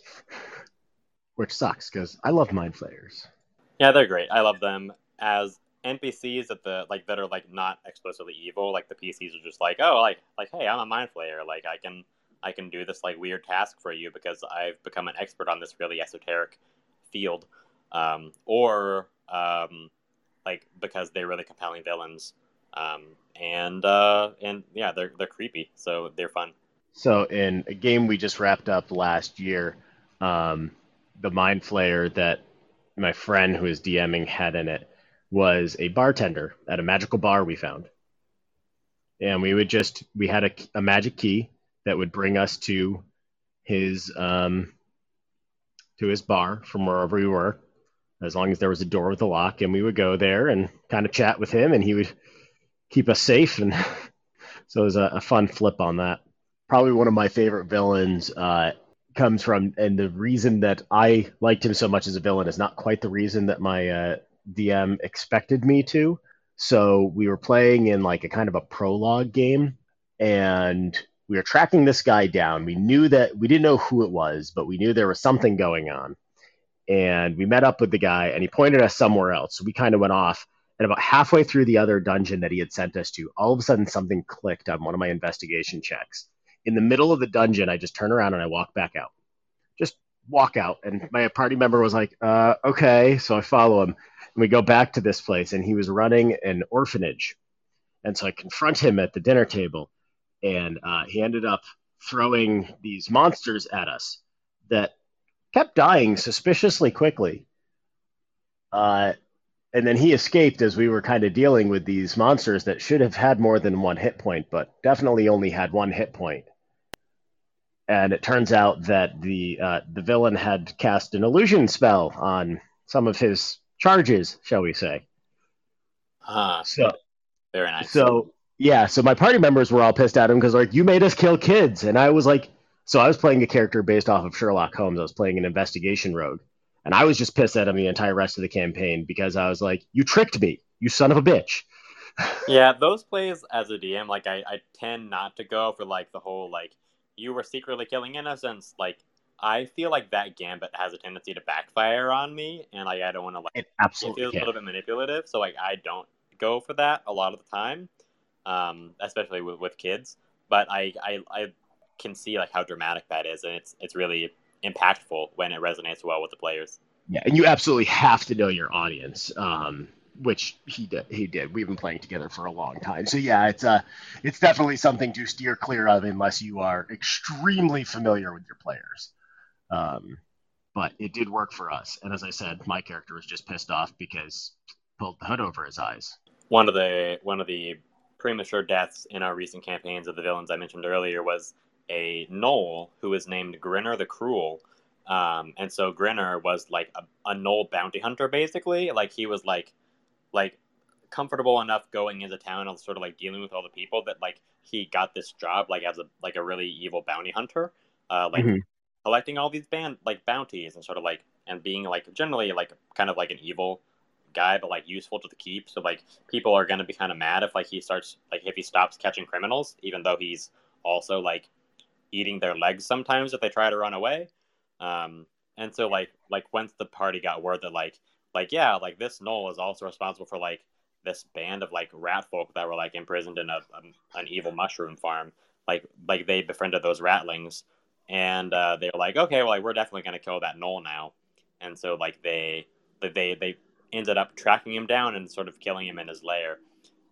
which sucks because I love mind flayers. yeah, they're great. I love them as NPCs that the like that are like not explicitly evil. Like the PCs are just like, oh, like like hey, I'm a mind flayer. Like I can I can do this like weird task for you because I've become an expert on this really esoteric field, um, or um, like because they're really compelling villains. Um, and uh, and yeah, they're they're creepy, so they're fun. So in a game we just wrapped up last year, um, the mind flayer that my friend who is DMing had in it was a bartender at a magical bar we found. And we would just we had a, a magic key that would bring us to his um, to his bar from wherever we were, as long as there was a door with a lock, and we would go there and kind of chat with him, and he would keep us safe, and so it was a, a fun flip on that. Probably one of my favorite villains uh, comes from, and the reason that I liked him so much as a villain is not quite the reason that my uh, DM expected me to. So we were playing in like a kind of a prologue game, and we were tracking this guy down. We knew that we didn't know who it was, but we knew there was something going on. And we met up with the guy, and he pointed us somewhere else. So we kind of went off. And about halfway through the other dungeon that he had sent us to, all of a sudden something clicked on one of my investigation checks. In the middle of the dungeon, I just turn around and I walk back out. Just walk out. And my party member was like, uh, okay. So I follow him. And we go back to this place, and he was running an orphanage. And so I confront him at the dinner table, and uh, he ended up throwing these monsters at us that kept dying suspiciously quickly. Uh, and then he escaped as we were kind of dealing with these monsters that should have had more than one hit point, but definitely only had one hit point. and it turns out that the uh, the villain had cast an illusion spell on some of his charges, shall we say? Ah, So very nice. so yeah, so my party members were all pissed at him because like you made us kill kids, and I was like, so I was playing a character based off of Sherlock Holmes. I was playing an investigation rogue, and I was just pissed at him the entire rest of the campaign because I was like, you tricked me, you son of a bitch. Yeah, those plays as a DM, like I, I tend not to go for like the whole like you were secretly killing innocents. Like I feel like that gambit has a tendency to backfire on me, and like I don't want to like It it absolutely feels a little bit manipulative. So like I don't go for that a lot of the time, um, especially with, with kids. But I, I I can see like how dramatic that is, and it's it's really impactful when it resonates well with the players. Yeah, and you absolutely have to know your audience, um, which he did. He did. We've been playing together for a long time, so yeah, it's uh, it's definitely something to steer clear of unless you are extremely familiar with your players. Um, but it did work for us, and as I said, my character was just pissed off because pulled the hood over his eyes. one of the one of the premature deaths in our recent campaigns of the villains I mentioned earlier was a gnoll who was named Grinner the Cruel. Um, and so Grinner was like a, a gnoll bounty hunter, basically. Like he was like like comfortable enough going into town and sort of like dealing with all the people that like he got this job like as a like a really evil bounty hunter, uh, like Mhm. collecting all these band like bounties and sort of like and being like generally like kind of like an evil guy, but like useful to the keep. So like people are gonna be kind of mad if like he starts like if he stops catching criminals, even though he's also like eating their legs sometimes if they try to run away. Um, and so like like once the party got word that like like yeah like this gnoll is also responsible for like this band of like rat folk that were like imprisoned in a, um an evil mushroom farm. Like like they befriended those ratlings, and uh, they were like okay well like we're definitely gonna kill that gnoll now. And so like they they, they ended up tracking him down and sort of killing him in his lair.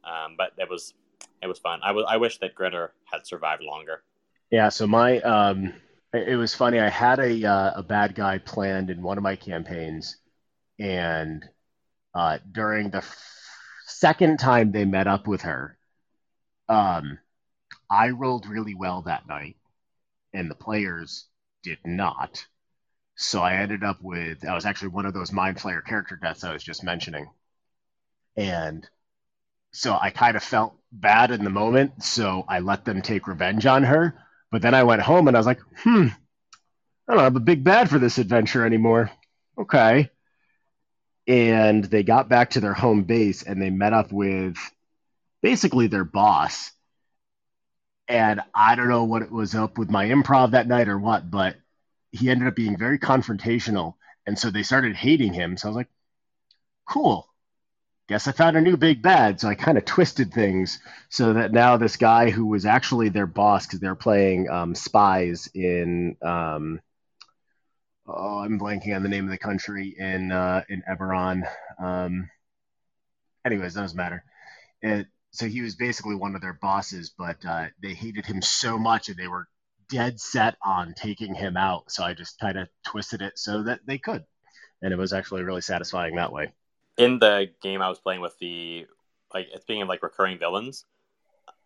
Um, but it was it was fun. I was I wish that Gritter had survived longer. Yeah, so my um, it it was funny. I had a uh, a bad guy planned in one of my campaigns, and uh, during the f- second time they met up with her, um, I rolled really well that night, and the players did not. So I ended up with I was actually one of those mind flayer character deaths I was just mentioning, and so I kind of felt bad in the moment. So I let them take revenge on her. But then I went home and I was like, hmm, I don't have a big bad for this adventure anymore. Okay. And they got back to their home base and they met up with basically their boss. And I don't know what it was up with my improv that night or what, but he ended up being very confrontational. And so they started hating him. So I was like, cool. Guess I found a new big bad. So I kind of twisted things so that now this guy who was actually their boss because they're playing um, spies in um, oh I'm blanking on the name of the country in uh, in Eberron. Um, anyways, doesn't matter. It, so he was basically one of their bosses, but uh, they hated him so much and they were dead set on taking him out. So I just kind of twisted it so that they could, and it was actually really satisfying that way. In the game I was playing with the like speaking of like recurring villains,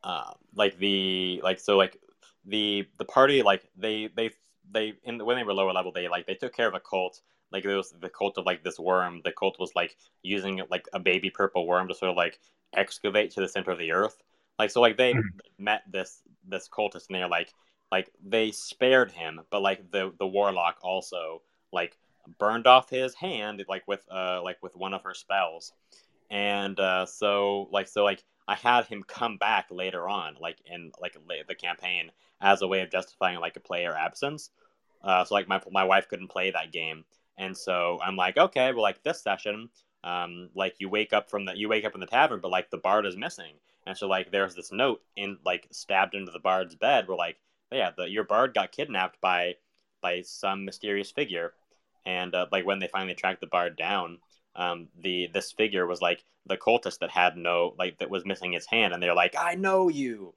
uh, like the like so like the the party like they they they in when they were lower level they like they took care of a cult like there was the cult of like this worm the cult was like using like a baby purple worm to sort of like excavate to the center of the earth like so like they met this this cultist and they're like like they spared him but like the the warlock also like burned off his hand like with uh like with one of her spells. And uh so like so like i had him come back later on like in like the campaign as a way of justifying like a player absence. Uh so like my my wife couldn't play that game. And so i'm like okay well like this session um like you wake up from the you wake up in the tavern but like the bard is missing. And so like there's this note in like stabbed into the bard's bed where like yeah the your bard got kidnapped by by some mysterious figure. And uh, like when they finally tracked the bard down um the this figure was like the cultist that had no like that was missing his hand. And they're like i know you.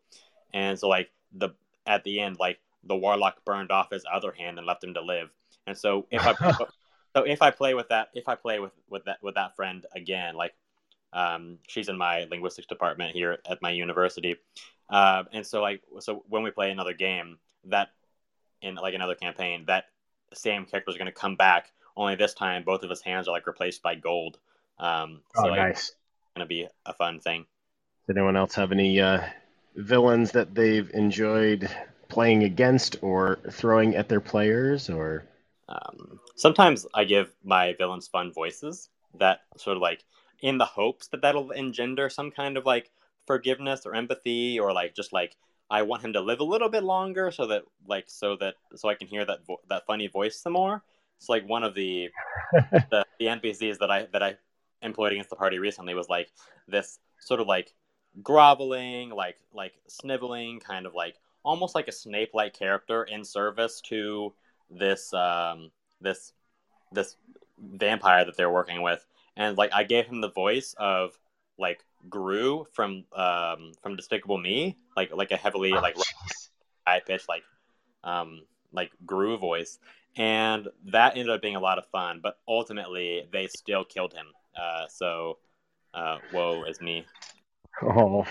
And so like the at the end like the warlock burned off his other hand and left him to live. And so if i so if i play with that if i play with with that with that friend again like um she's in my linguistics department here at my university uh, and so like so when we play another game that in like another campaign, that same character is going to come back. Only this time, both of his hands are like replaced by gold. Um, so oh, like, nice. it's going to be a fun thing. Does anyone else have any uh, villains that they've enjoyed playing against or throwing at their players? Or Um, sometimes I give my villains fun voices that sort of like in the hopes that that'll engender some kind of like forgiveness or empathy or like just like I want him to live a little bit longer so that like so that so I can hear that vo- that funny voice some more. It's like one of the the, the NPCs that I that I employed against the party recently was like this sort of like groveling, like like sniveling, kind of like almost like a Snape like character in service to this um this this vampire that they're working with. And like I gave him the voice of like Gru from um from Despicable Me, like like a heavily Oh, like jeez. high pitched like um like Gru voice. And that ended up being a lot of fun, but ultimately they still killed him. Uh, so, uh, woe is me. Oh,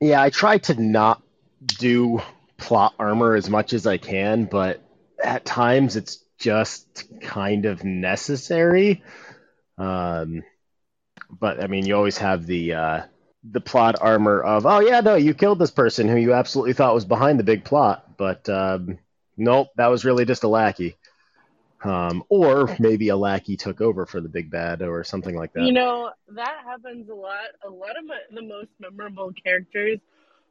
yeah. I try to not do plot armor as much as I can, but at times it's just kind of necessary. Um, but I mean, you always have the uh, the plot armor of, oh yeah, no, you killed this person who you absolutely thought was behind the big plot, but um, nope, that was really just a lackey. Um, or maybe a lackey took over for the big bad or something like that. You know, that happens a lot. A lot of my, the most memorable characters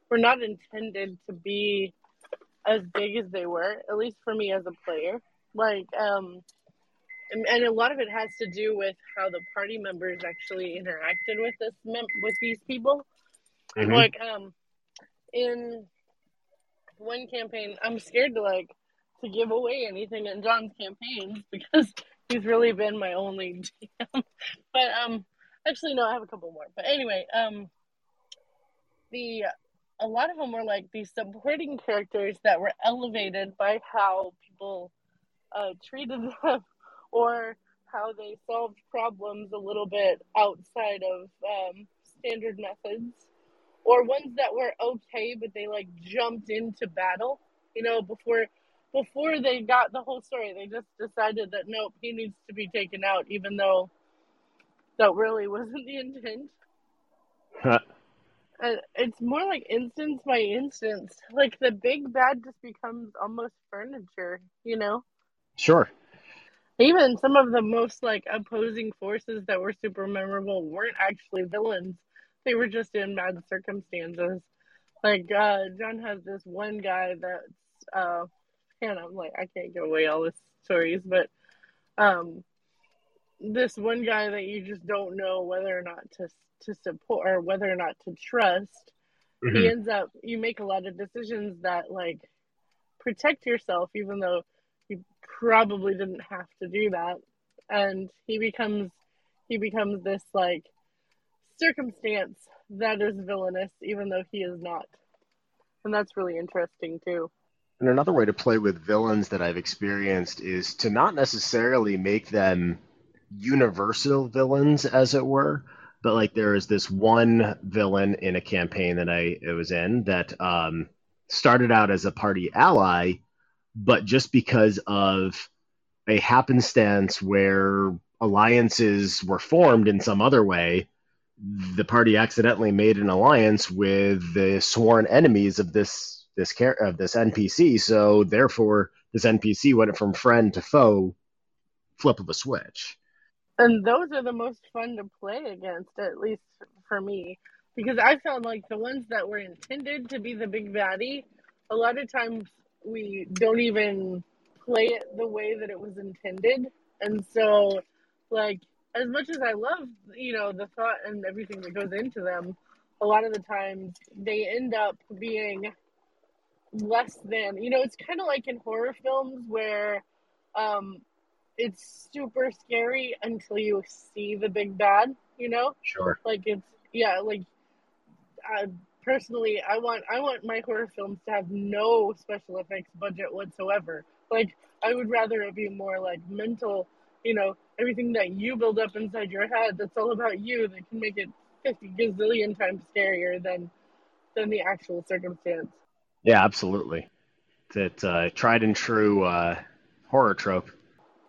were not intended to be as big as they were, at least for me as a player. Like, um, and, and a lot of it has to do with how the party members actually interacted with this mem- with these people. Mhm. Like, um, in one campaign, I'm scared to like to give away anything in John's campaigns because he's really been my only but um, actually, no, I have a couple more. But anyway, um, the a lot of them were like these supporting characters that were elevated by how people uh, treated them or how they solved problems a little bit outside of um, standard methods or ones that were okay but they like jumped into battle you know before before they got the whole story they just decided that nope he needs to be taken out even though that really wasn't the intent Huh. and it's more like instance by instance like the big bad just becomes almost furniture you know Sure. Even some of the most like opposing forces that were super memorable weren't actually villains they were just in bad circumstances like uh john has this one guy that's uh and i'm like i can't give away all the stories but um this one guy that you just don't know whether or not to to support or whether or not to trust he Mhm. ends up you make a lot of decisions that like protect yourself even though probably didn't have to do that. And he becomes he becomes this like circumstance that is villainous even though he is not. And that's really interesting too. And another way to play with villains that I've experienced is to not necessarily make them universal villains, as it were, but like there is this one villain in a campaign that I was in that um, started out as a party ally, but just because of a happenstance where alliances were formed in some other way, the party accidentally made an alliance with the sworn enemies of this this char- of this NPC. So therefore, this NPC went from friend to foe, flip of a switch. And those are the most fun to play against, at least for me, because I found like the ones that were intended to be the big baddie, a lot of times we don't even play it the way that it was intended. And so, like, as much as I love, you know, the thought and everything that goes into them, a lot of the times they end up being less than, you know, it's kind of like in horror films where, um, it's super scary until you see the big bad, you know? Sure. Like it's yeah, like I personally I want I want my horror films to have no special effects budget whatsoever. Like I would rather it be more like mental, you know, everything that you build up inside your head that's all about you that can make it fifty gazillion times scarier than than the actual circumstance. Yeah, absolutely. That uh, tried and true uh, horror trope.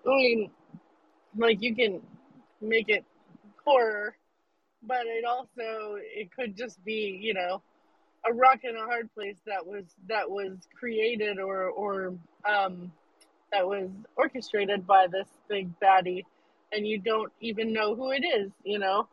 I mean, like you can make it horror, but it also it could just be you know a rock and a hard place that was that was created or or um, that was orchestrated by this big baddie, and you don't even know who it is, you know,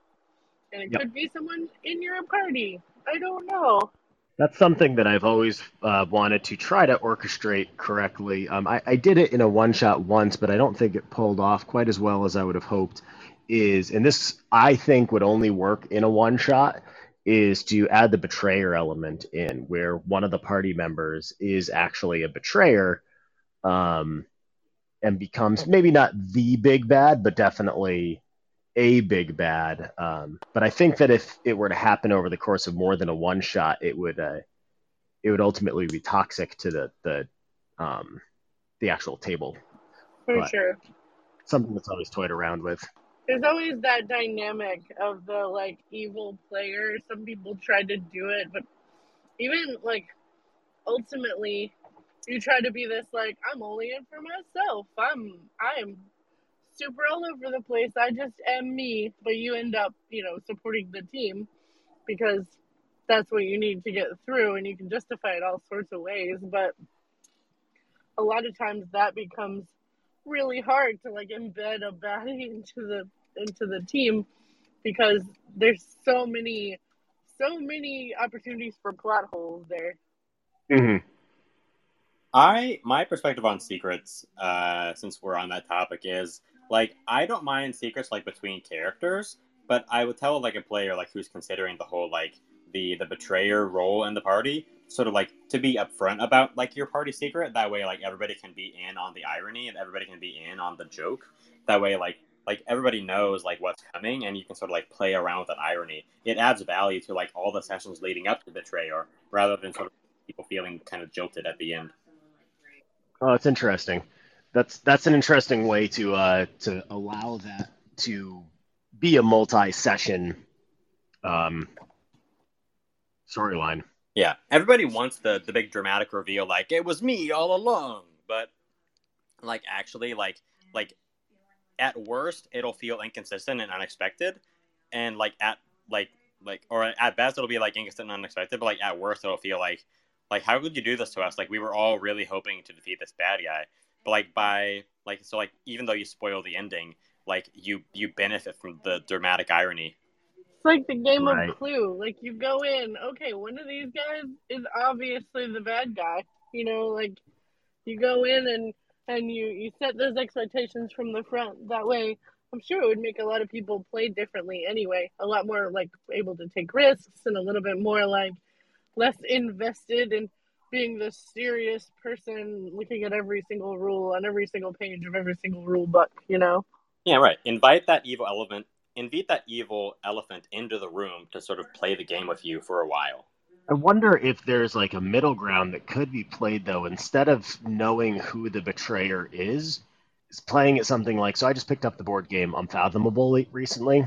and it Yep. could be someone in your party. I don't know. That's something that I've always uh, wanted to try to orchestrate correctly. Um, I, I did it in a one shot once, but I don't think it pulled off quite as well as I would have hoped. Is and this I think would only work in a one shot is to add the betrayer element in, where one of the party members is actually a betrayer, um, and becomes maybe not the big bad, but definitely a big bad. Um, but I think that if it were to happen over the course of more than a one shot, it would uh, it would ultimately be toxic to the the um, the actual table. For But- sure. Something that's always toyed around with. There's always that dynamic of the like evil player. Some people try to do it, but even like ultimately you try to be this like I'm only in for myself. I'm I'm super all over the place. I just am me, but you end up, you know, supporting the team because that's what you need to get through and you can justify it all sorts of ways, but a lot of times that becomes really hard to like embed a baddie into the into the team because there's so many so many opportunities for plot holes there. Mm-hmm. I my perspective on secrets, uh, since we're on that topic, is like I don't mind secrets like between characters, but I would tell like a player like who's considering the whole like the the betrayer role in the party, sort of like to be upfront about like your party secret. That way, like everybody can be in on the irony and everybody can be in on the joke. That way, like like everybody knows like what's coming and you can sort of like play around with that irony. It adds value to like all the sessions leading up to betrayer, rather than sort of people feeling kind of jilted at the end. Oh, it's interesting. That's that's an interesting way to uh, to allow that to be a multi-session um, storyline. Yeah, everybody wants the the big dramatic reveal, like it was me all along. But like actually, like like at worst, it'll feel inconsistent and unexpected, and like at like like or at best, it'll be like inconsistent and unexpected. But like at worst, it'll feel like like how could you do this to us? Like we were all really hoping to defeat this bad guy, but like by like so like even though you spoil the ending, like you you benefit from the dramatic irony. It's like the game Right. of Clue. Like you go in, okay, one of these guys is obviously the bad guy. You know, like you go in and and you you set those expectations from the front. That way, I'm sure it would make a lot of people play differently anyway. A lot more like able to take risks and a little bit more like less invested in being the serious person looking at every single rule on every single page of every single rule book. You know. Yeah, right. Invite that evil element. Invite that evil elephant into the room to sort of play the game with you for a while. I wonder if there's like a middle ground that could be played though. Instead of knowing who the betrayer is, is playing it something like. So I just picked up the board game Unfathomable recently,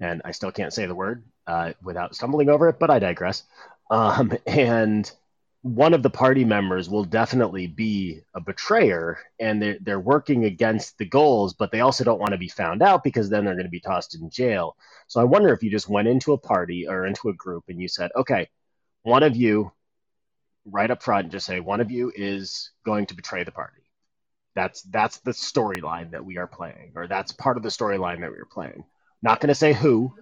and I still can't say the word uh, without stumbling over it, but I digress. Um, and one of the party members will definitely be a betrayer, and they're, they're working against the goals, but they also don't want to be found out because then they're going to be tossed in jail. So I wonder if you just went into a party or into a group and you said, okay, one of you, right up front, just say one of you is going to betray the party. That's that's the storyline that we are playing, or that's part of the storyline that we are playing. Not going to say who,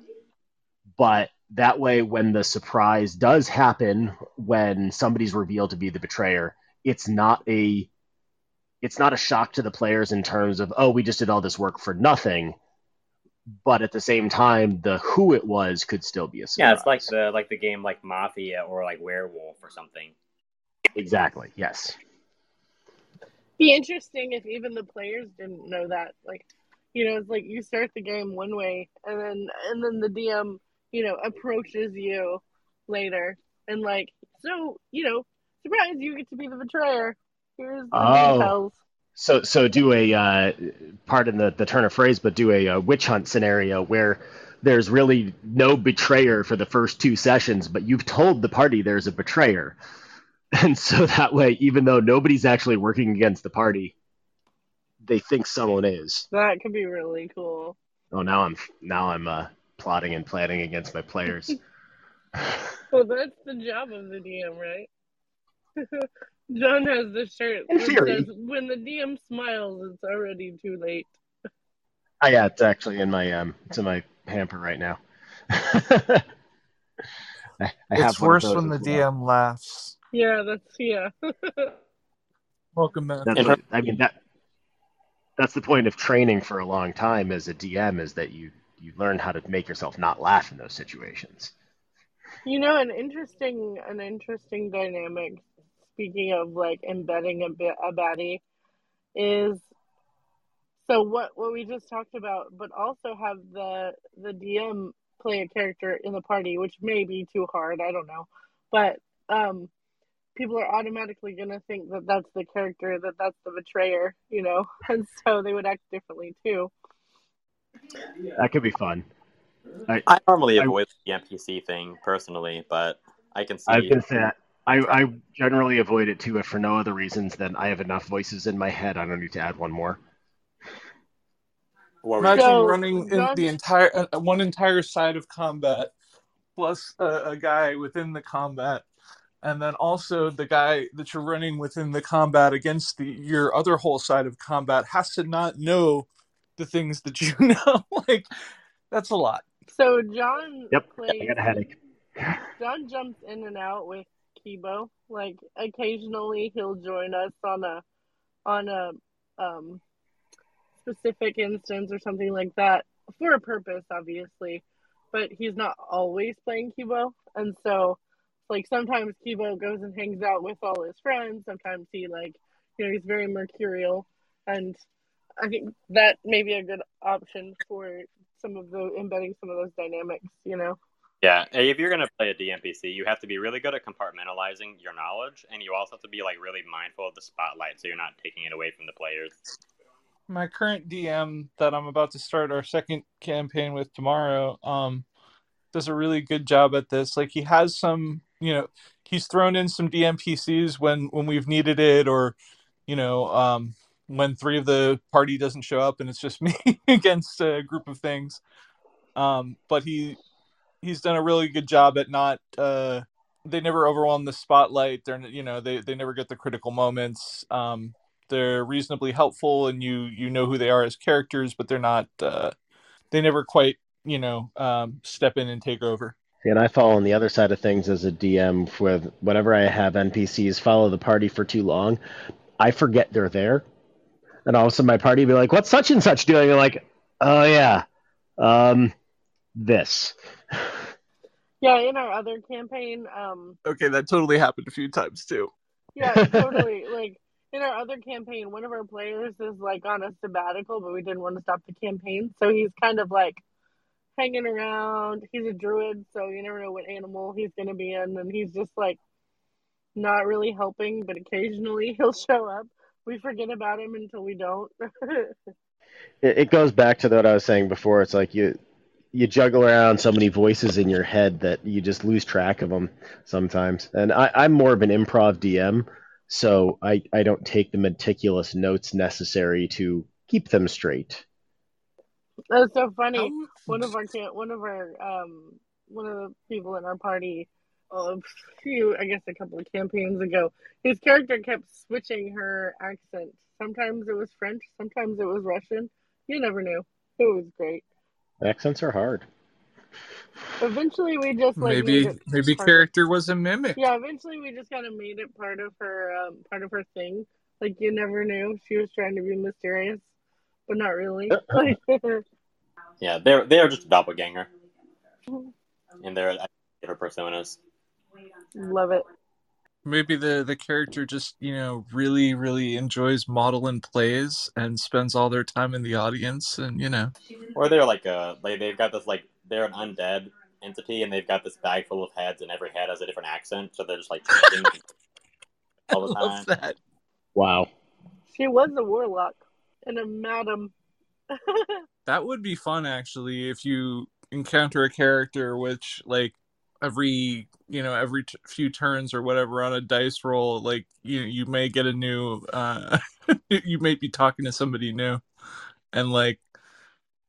but that way, when the surprise does happen, when somebody's revealed to be the betrayer, it's not a it's not a shock to the players in terms of oh we just did all this work for nothing but at the same time the who it was could still be a surprise Yeah, it's like the like the game like Mafia or like Werewolf or something. exactly yes be interesting if even the players didn't know that. Like, you know, it's like you start the game one way, and then and then the DM, you know, approaches you later, and like, so you know, surprise, you get to be the betrayer. Here's the Oh. details. so so do a uh, pardon the, the turn of phrase but do a, uh witch hunt scenario where there's really no betrayer for the first two sessions but you've told the party there's a betrayer and so that way, even though nobody's actually working against the party, they think someone is. That could be really cool. Oh, now I'm now I'm uh, plotting and planning against my players. Well, that's the job of the DM, right? John has the shirt In that theory. says, "When the DM smiles, it's already too late." oh yeah, it's actually in my um, it's in my hamper right now. I, I have it's worse when the well. DM laughs. Yeah, that's yeah. Welcome, Matt. That's what, I mean that that's the point of training for a long time as a DM is that you you learn how to make yourself not laugh in those situations. You know, an interesting, an interesting dynamic. Speaking of like embedding a bit a baddie, is so what what we just talked about, but also have the the DM play a character in the party, which may be too hard. I don't know, but um, people are automatically gonna think that that's the character, that that's the betrayer, you know, and so they would act differently too. That could be fun. I, I normally I- avoid the NPC thing personally, but I can see. I was gonna say that. I, I generally avoid it too, if for no other reasons than I have enough voices in my head. I don't need to add one more. what were you- Imagine So, running in the entire uh, one entire side of combat, plus a, a guy within the combat, and then also the guy that you're running within the combat against the your other whole side of combat has to not know the things that you know. like that's a lot. So John Yep, plays. I got a headache. John jumps in and out with Kibo. Like occasionally he'll join us on a on a um specific instance or something like that for a purpose, obviously. But he's not always playing Kibo, and so like sometimes Kibo goes and hangs out with all his friends. Sometimes he like you know he's very mercurial, and I think that may be a good option for some of the embedding some of those dynamics. You know. Yeah, if you're gonna play a DMPC, you have to be really good at compartmentalizing your knowledge, and you also have to be like really mindful of the spotlight, so you're not taking it away from the players. my current DM that I'm about to start our second campaign with tomorrow um does a really good job at this. Like he has some, you know, he's thrown in some DMPCs when when we've needed it or you know, um when three of the party doesn't show up and it's just me against a group of things. Um but he he's done a really good job at not uh they never overwhelm the spotlight. They're you know, they they never get the critical moments. Um they're reasonably helpful and you you know who they are as characters but they're not uh they never quite you know um step in and take over and I fall on the other side of things as a DM with whenever I have NPCs follow the party for too long, I forget they're there. And all of a sudden my party will be like, What's such and such doing? And like, oh yeah. Um this. Yeah, in our other campaign, um, okay that totally happened a few times too yeah, totally. like in our other campaign, one of our players is like on a sabbatical, but we didn't want to stop the campaign, so he's kind of like hanging around. He's a druid, so you never know what animal he's gonna be in, and he's just like not really helping, but occasionally he'll show up. We forget about him until we don't. It, it goes back to what I was saying before. It's like you you juggle around so many voices in your head that you just lose track of them sometimes. And I, I'm more of an improv DM, so I, I don't take the meticulous notes necessary to keep them straight. That's so funny. One of our one of our um one of the people in our party a few I guess a couple of campaigns ago his character kept switching her accent. Sometimes it was French sometimes it was Russian. You never knew. It was great. Accents are hard. eventually we just like maybe maybe part of- character was a mimic. Yeah eventually we just kind of made it part of her um part of her thing. Like you never knew. She was trying to be mysterious but not really. Like Yeah, they're they're just a doppelganger, and they're different personas. Love it maybe the the character just you know really really enjoys modeling plays and spends all their time in the audience and you know Or they're like uh, a like they've got this like they're an undead entity, and they've got this bag full of heads, and every head has a different accent, so they're just like all the I love time. that Wow. she was a warlock and a madam that would be fun actually if you encounter a character which like every you know every t- few turns or whatever on a dice roll like you you may get a new uh you may be talking to somebody new. And like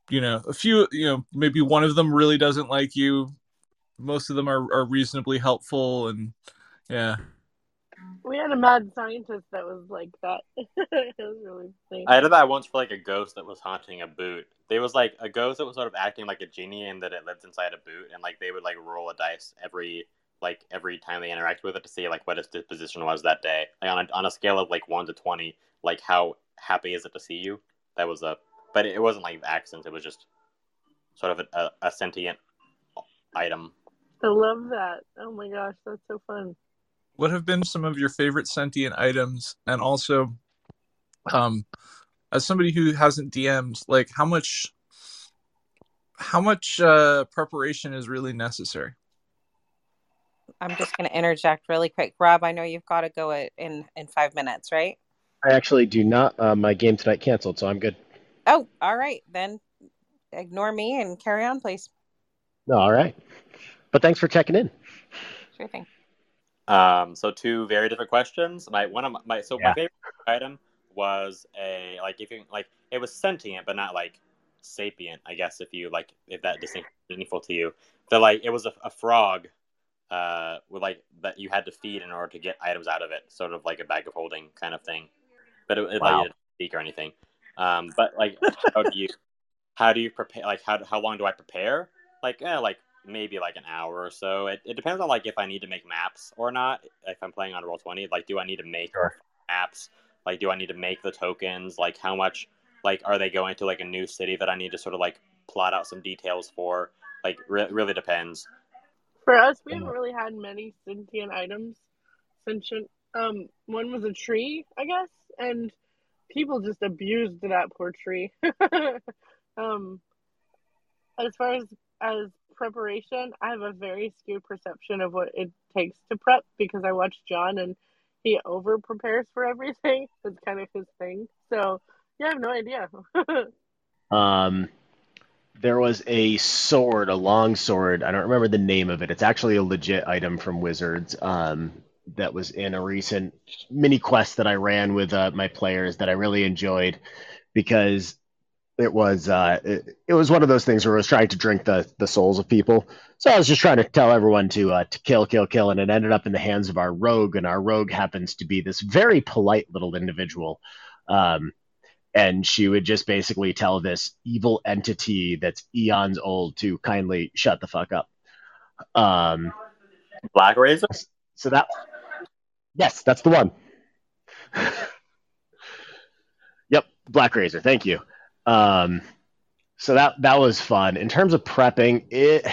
you know a few you know maybe one of them really doesn't like you. Most of them are, are reasonably helpful and yeah We had a mad scientist that was like that. it was really funny. I did that once for like a ghost that was haunting a boot. There was like a ghost that was sort of acting like a genie and that it lived inside a boot, and like they would like roll a dice every like every time they interact with it to see like what its disposition was that day. Like on a on a scale of like one to twenty, like how happy is it to see you? That was a, but it wasn't like accents. It was just sort of a, a, a sentient item. I love that. Oh my gosh, that's so fun. What have been some of your favorite sentient items and also um as somebody who hasn't dm'd like how much how much uh preparation is really necessary I'm just going to interject really quick. Rob, I know you've got to go in in five minutes, right? I actually do not. Uh, my game tonight canceled, so I'm good. Oh, all right. Then ignore me and carry on, please. No, all right. But thanks for checking in. Sure thing. Um, so two very different questions. My one of my, my so Yeah. my favorite item was a like if you like it was sentient but not like sapient. I guess if you like if that distinction is meaningful to you. So like it was a, a frog, uh, with like that you had to feed in order to get items out of it, sort of like a bag of holding kind of thing. But it, it Wow. you didn't speak or anything. Um, but like how do you how do you prepare? Like how how long do I prepare? Like eh, like maybe like an hour or so. It, it depends on like if I need to make maps or not. If I'm playing on roll twenty, like do I need to make Sure. maps? Like do I need to make the tokens? Like how much? Like are they going to like a new city that I need to sort of like plot out some details for? Like re- really depends. For us, we haven't really had many sentient items. Sentient. Um, one was a tree, I guess, and people just abused that poor tree. um, as far as as preparation, I have a very skewed perception of what it takes to prep because I watch John and he over prepares for everything. It's kind of his thing. So yeah, I have no idea. Um, there was a sword, a long sword. I don't remember the name of it. It's actually a legit item from Wizards. Um, that was in a recent mini quest that I ran with uh, my players that I really enjoyed because it was uh, it, it was one of those things where I was trying to drink the the souls of people. So I was just trying to tell everyone to uh, to kill, kill, kill, and it ended up in the hands of our rogue, and our rogue happens to be this very polite little individual. Um, and she would just basically tell this evil entity that's eons old to kindly shut the fuck up. Um, Blackrazor. so that, yes, that's the one. yep, Blackrazor. Thank you. Um, so that that was fun. In terms of prepping, it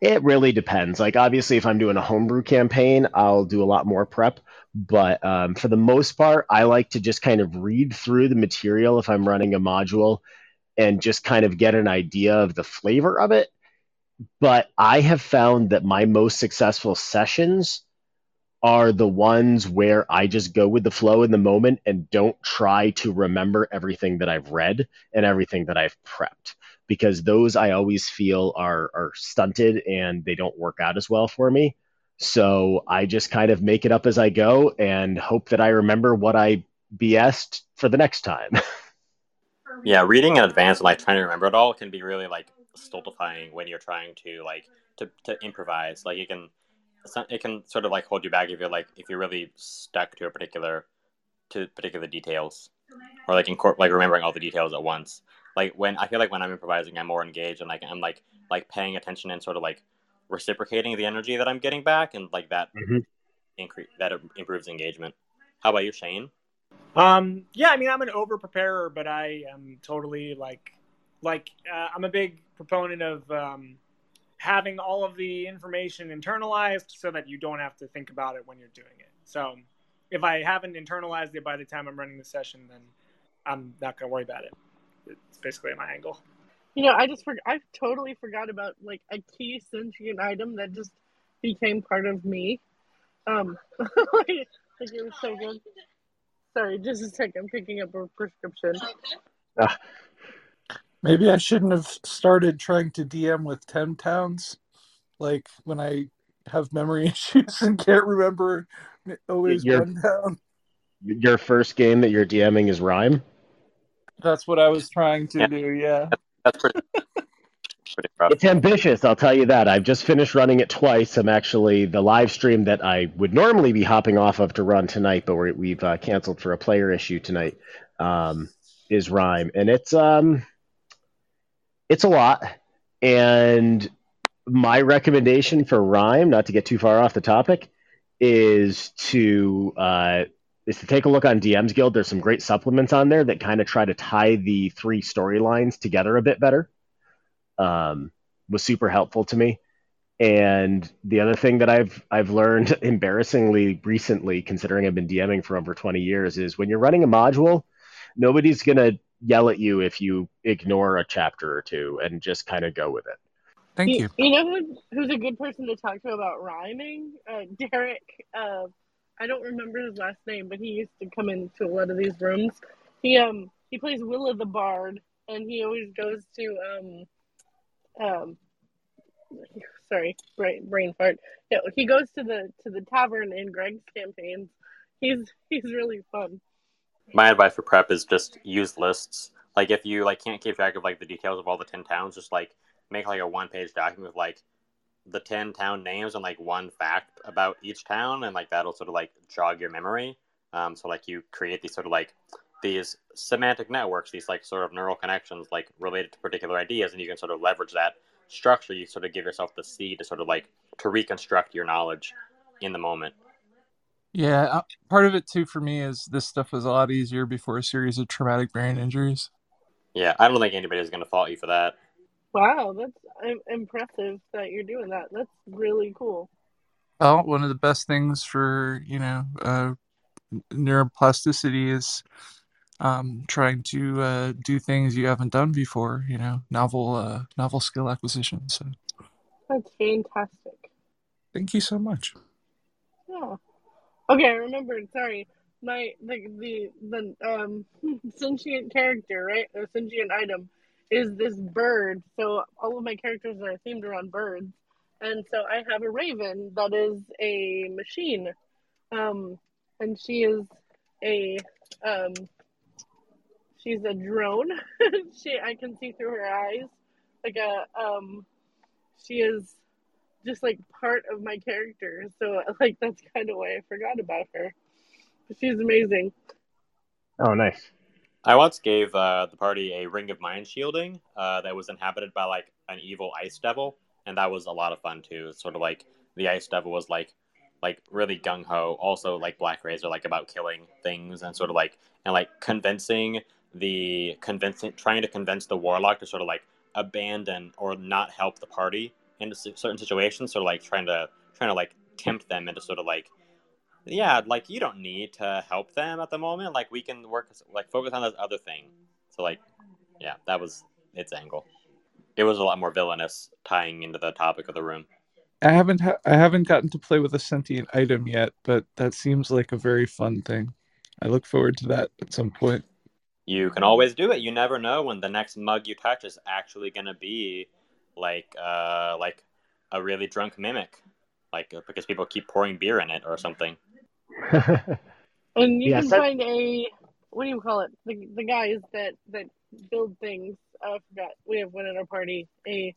it really depends. Like obviously, if I'm doing a homebrew campaign, I'll do a lot more prep. But um, for the most part, I like to just kind of read through the material if I'm running a module and just kind of get an idea of the flavor of it. But I have found that my most successful sessions are the ones where I just go with the flow in the moment and don't try to remember everything that I've read and everything that I've prepped because those I always feel are are stunted and they don't work out as well for me. So I just kind of make it up as I go and hope that I remember what I BS'd for the next time. Yeah, reading in advance and like trying to remember it all can be really like stultifying when you're trying to like to, to improvise. Like you can, it can sort of like hold you back if you're like if you're really stuck to a particular to particular details, or like incorporate like remembering all the details at once. Like when I feel like when I'm improvising, I'm more engaged and like I'm like like paying attention and sort of like reciprocating the energy that I'm getting back, and like that Mhm. increase that improves engagement. How about you, Shane? Um, yeah, I mean, I'm an over preparer, but I am totally like, like uh, I'm a big proponent of um, having all of the information internalized so that you don't have to think about it when you're doing it. So if I haven't internalized it by the time I'm running the session, then I'm not gonna worry about it. It's basically my angle. You know, I just for- I totally forgot about like a key sentient item that just became part of me. Um, like, like it was so good. Sorry, just a sec. I'm picking up a prescription. Maybe i shouldn't have started trying to dm with 10 towns like when I have memory issues and can't remember always You're- down. Your first game that you're DMing is Rime. That's what I was trying to Yeah. do. Yeah. That's pretty pretty rough. It's ambitious, I'll tell you that. I've just finished running it twice. I'm actually the live stream that I would normally be hopping off of to run tonight, but we're, we've uh, canceled for a player issue tonight. Um, is Rime, and it's um, it's a lot. And my recommendation for Rime, not to get too far off the topic, is to uh, is to take a look on DM's Guild. There's some great supplements on there that kind of try to tie the three storylines together a bit better um, was super helpful to me. And the other thing that I've I've learned embarrassingly recently, considering I've been DMing for over 20 years, is when you're running a module, nobody's gonna yell at you if you ignore a chapter or two and just kind of go with it. Thank you. You know who, who's a good person to talk to about rhyming? Uh, Derek. Uh, I don't remember his last name, but he used to come into a lot of these rooms. He um he plays Willa the Bard, and he always goes to um um. Sorry, brain, brain fart. Yeah, he goes to the to the tavern in Greg's campaigns. He's he's really fun. My advice for prep is just use lists. Like if you like can't keep track of like the details of all the ten towns, just like make like a one page document with like the ten town names and like one fact about each town, and like that'll sort of like jog your memory. Um, so like you create these sort of like these semantic networks, these like sort of neural connections, like related to particular ideas, and you can sort of leverage that structure. You sort of give yourself the seed to sort of like to reconstruct your knowledge in the moment. Yeah, uh, part of it too for me is this stuff was a lot easier before a series of traumatic brain injuries. Yeah, I don't think anybody's going to fault you for that. Wow, that's impressive that you're doing that. That's really cool. Well, one of the best things for you know uh, neuroplasticity is um, trying to uh, do things you haven't done before. You know, novel uh, novel skill acquisition. So, That's fantastic. thank you so much. Yeah. Okay, I remembered. Sorry, my the the the um sentient character, right? Or sentient item is this bird. So all of my characters are themed around birds, and so I have a raven that is a machine, um, and she is a um, she's a drone. she I can see through her eyes, like a um, she is just like part of my character. So like that's kind of why I forgot about her. But she's amazing. Oh, nice. I once gave uh, the party a ring of mind shielding uh, that was inhabited by like an evil ice devil, and that was a lot of fun too. Sort of like the ice devil was like like really gung ho. Also, like Blackrazor, like about killing things and sort of like and like convincing the convincing trying to convince the warlock to sort of like abandon or not help the party in s- certain situations. Sort of like trying to trying to like tempt them into sort of like yeah, like you don't need to help them at the moment. Like we can work, like focus on this other thing. So like, yeah, that was its angle. It was a lot more villainous, tying into the topic of the room. I haven't ha- I haven't gotten to play with a sentient item yet, but that seems like a very fun thing. I look forward to that at some point. You can always do it. You never know when the next mug you touch is actually gonna be like, uh, like a really drunk mimic, like because people keep pouring beer in it or something. And you Yes, can that- find a what do you call it? The the guys that that build things. I forgot. We have one at our party. A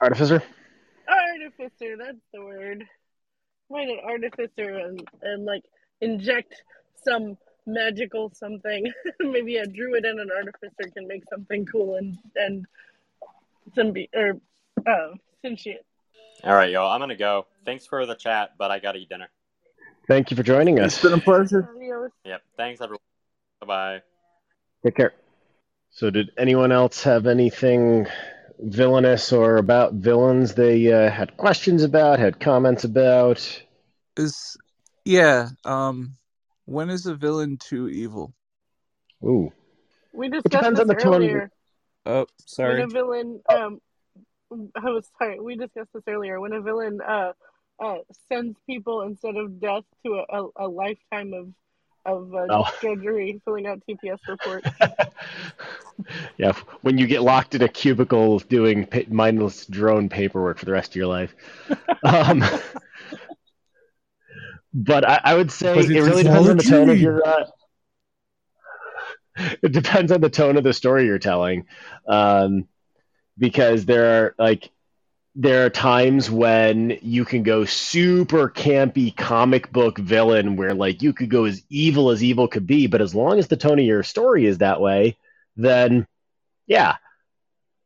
Artificer. artificer. That's the word. Find an artificer and and like inject some magical something. Maybe a druid and an artificer can make something cool and and some be or uh, sentient. All right, y'all. I'm gonna go. Thanks for the chat, but I gotta eat dinner. Thank you for joining us. It's been a pleasure. Yep. Thanks, everyone. Bye bye. Take care. So, did anyone else have anything villainous or about villains they uh, had questions about, had comments about? Is yeah. Um, when is a villain too evil? Ooh, We depends discussed on this the the- earlier. Oh, sorry. When sorry. a villain, um, I was sorry. We discussed this earlier. When a villain, uh, uh, sends people instead of death to a, a, a lifetime of of uh, Oh. drudgery, filling out TPS reports. yeah, when you get locked in a cubicle doing pa- mindless drone paperwork for the rest of your life. um, but I, I would say it really depends on the tone of your. Uh, it depends on the tone of the story you're telling, um, because there are like there are times when you can go super campy comic book villain where like you could go as evil as evil could be, but as long as the tone of your story is that way, then yeah,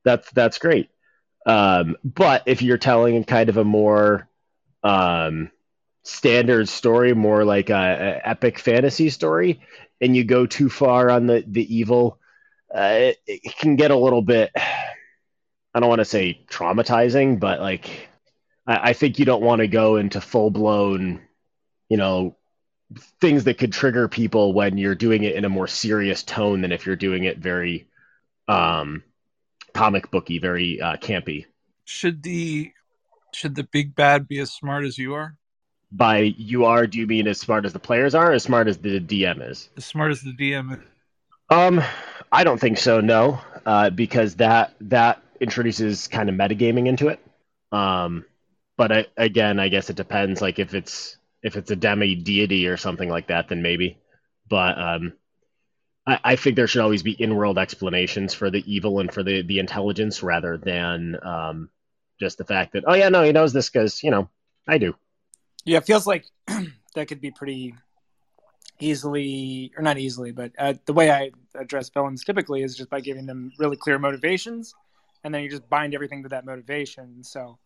that's that's great. Um, but if you're telling kind of a more um, standard story, more like a, a epic fantasy story, and you go too far on the the evil, uh, it, it can get a little bit. I don't want to say traumatizing, but like I, I think you don't want to go into full blown, you know, things that could trigger people when you're doing it in a more serious tone than if you're doing it very um, comic booky, very uh, campy. Should the should the big bad be as smart as you are? By you are, do you mean as smart as the players are, as smart as the DM is? As smart as the DM is? Um, I don't think so. No, uh, because that that introduces kind of metagaming into it. Um, but I, again, I guess it depends. Like if it's if it's a demi deity or something like that, then maybe. But um, I, I think there should always be in-world explanations for the evil and for the the intelligence rather than um, just the fact that oh yeah no he knows this because you know I do. Yeah, it feels like that could be pretty easily, or not easily, but uh, the way I address villains typically is just by giving them really clear motivations, and then you just bind everything to that motivation. So,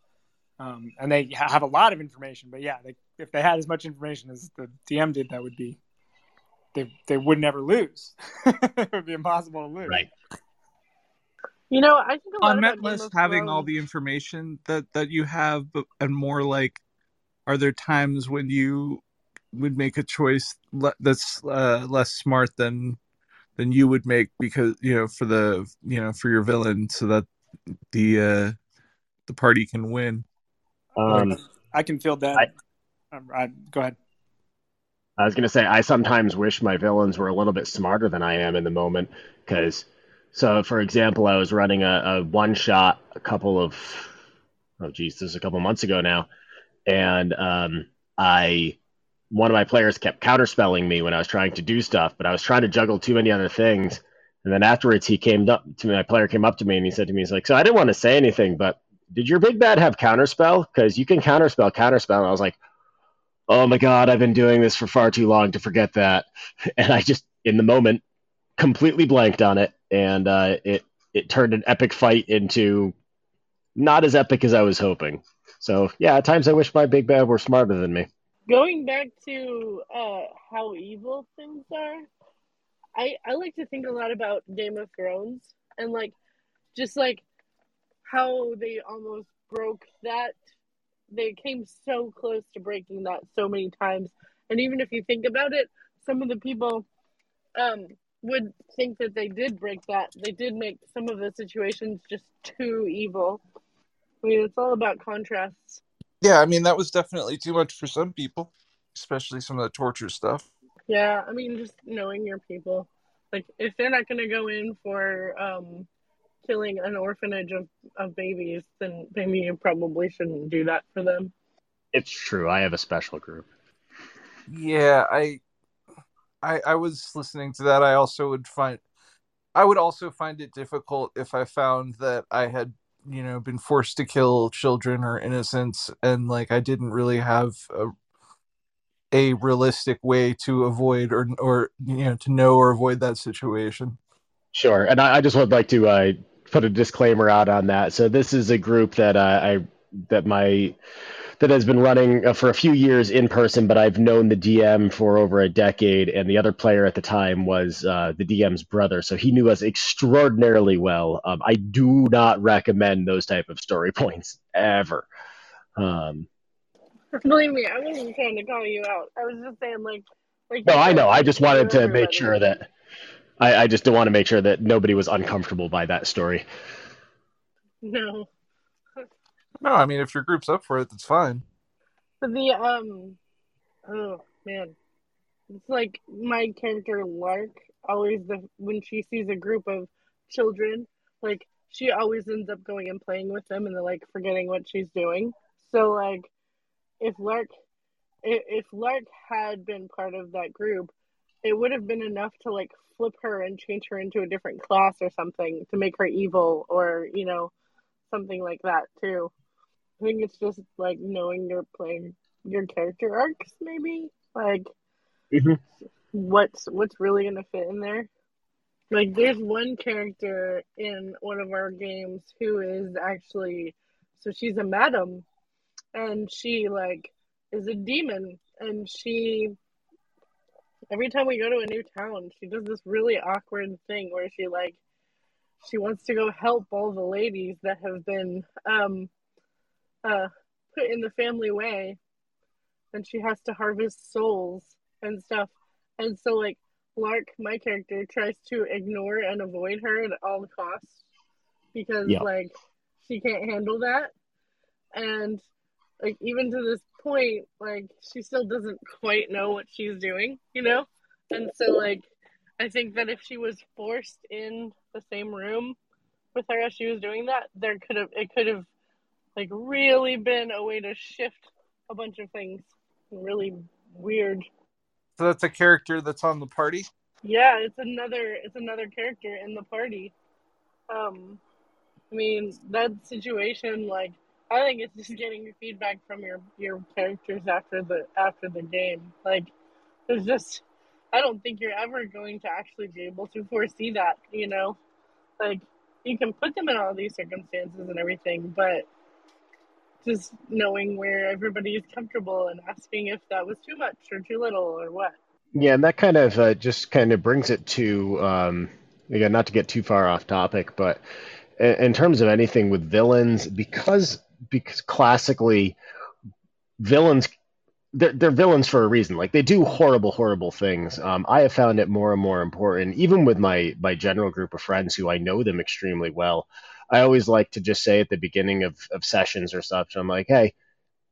um, and they have a lot of information, but yeah, they, if they had as much information as the DM did, that would be they they would never lose. it would be impossible to lose. Right. You know, I think a lot I about meant Game having all the information that that you have, but and more like, are there times when you would make a choice le- that's uh, less smart than than you would make because you know for the you know for your villain so that the uh the party can win. Um, I can feel that. I- Um, I, go ahead. I was going to say, I sometimes wish my villains were a little bit smarter than I am in the moment. Because, so for example, I was running a, a one shot a couple of, oh geez, this is a couple months ago now. And um, I, one of my players kept counterspelling me when I was trying to do stuff, but I was trying to juggle too many other things. And then afterwards, he came up to me, my player came up to me and he said to me, he's like, so I didn't want to say anything, but did your big bad have counterspell? Because you can counterspell, counterspell. And I was like, oh my god, I've been doing this for far too long to forget that. And I just, in the moment, completely blanked on it, and uh, it it turned an epic fight into not as epic as I was hoping. So yeah, at times I wish my big bad were smarter than me. Going back to uh, how evil things are, I I like to think a lot about Game of Thrones and like just like how they almost broke that. They came so close to breaking that so many times, and even if you think about it, some of the people um, would think that they did break that. They did make some of the situations just too evil. I mean, it's all about contrasts. Yeah, I mean that was definitely too much for some people, especially some of the torture stuff. Yeah, I mean, just knowing your people. Like, if they're not going to go in for um, killing an orphanage of, of babies, then maybe you probably shouldn't do that for them. It's true. I have a special group. Yeah, I, I, I was listening to that. I also would find, I would also find it difficult if I found that I had, you know, been forced to kill children or innocents, and like I didn't really have a, a realistic way to avoid or or you know to know or avoid that situation. Sure, and I, I just would like to uh, put a disclaimer out on that. So this is a group that uh, I that my that has been running uh, for a few years in person, but I've known the DM for over a decade, and the other player at the time was uh, the DM's brother, so he knew us extraordinarily well. Um, I do not recommend those type of story points ever. Um, Believe me, I wasn't trying to call you out. I was just saying, like, like no, I know. I just wanted to remember make sure that I, I just want to make sure that nobody was uncomfortable by that story. No, No, I mean if your group's up for it, that's fine. but the um, oh man, it's like my character Lark always the when she sees a group of children, like she always ends up going and playing with them and they're like forgetting what she's doing. So like if Lark if Lark had been part of that group, it would have been enough to like flip her and change her into a different class or something to make her evil or, you know, something like that too. I think it's just like knowing you're playing your character arcs maybe. Like Mhm. what's what's really gonna fit in there. Like there's one character in one of our games who is actually so she's a madam and she like is a demon and she every time we go to a new town she does this really awkward thing where she like she wants to go help all the ladies that have been um uh put in the family way and she has to harvest souls and stuff. And so like lark my character tries to ignore and avoid her at all costs because Yeah. like she can't handle that. And like even to this point like she still doesn't quite know what she's doing you know? And so like i think that if she was forced in the same room with her as she was doing that there could have it could have like really been a way to shift a bunch of things. Really weird. So that's a character that's on the party. yeah it's another it's another character in the party. Um i mean that situation like i think it's just getting feedback from your your characters after the after the game. Like there's just i don't think you're ever going to actually be able to foresee that you know? Like you can put them in all these circumstances and everything but just knowing where everybody is comfortable and asking if that was too much or too little or what Yeah, and that kind of uh, just kind of brings it to um, again, not to get too far off topic, but in, in terms of anything with villains, because because classically villains they're, they're villains for a reason. Like they do horrible, horrible things. Um, I have found it more and more important, even with my my general group of friends who I know them extremely well. I always like to just say at the beginning of, of sessions or such, I'm like, hey,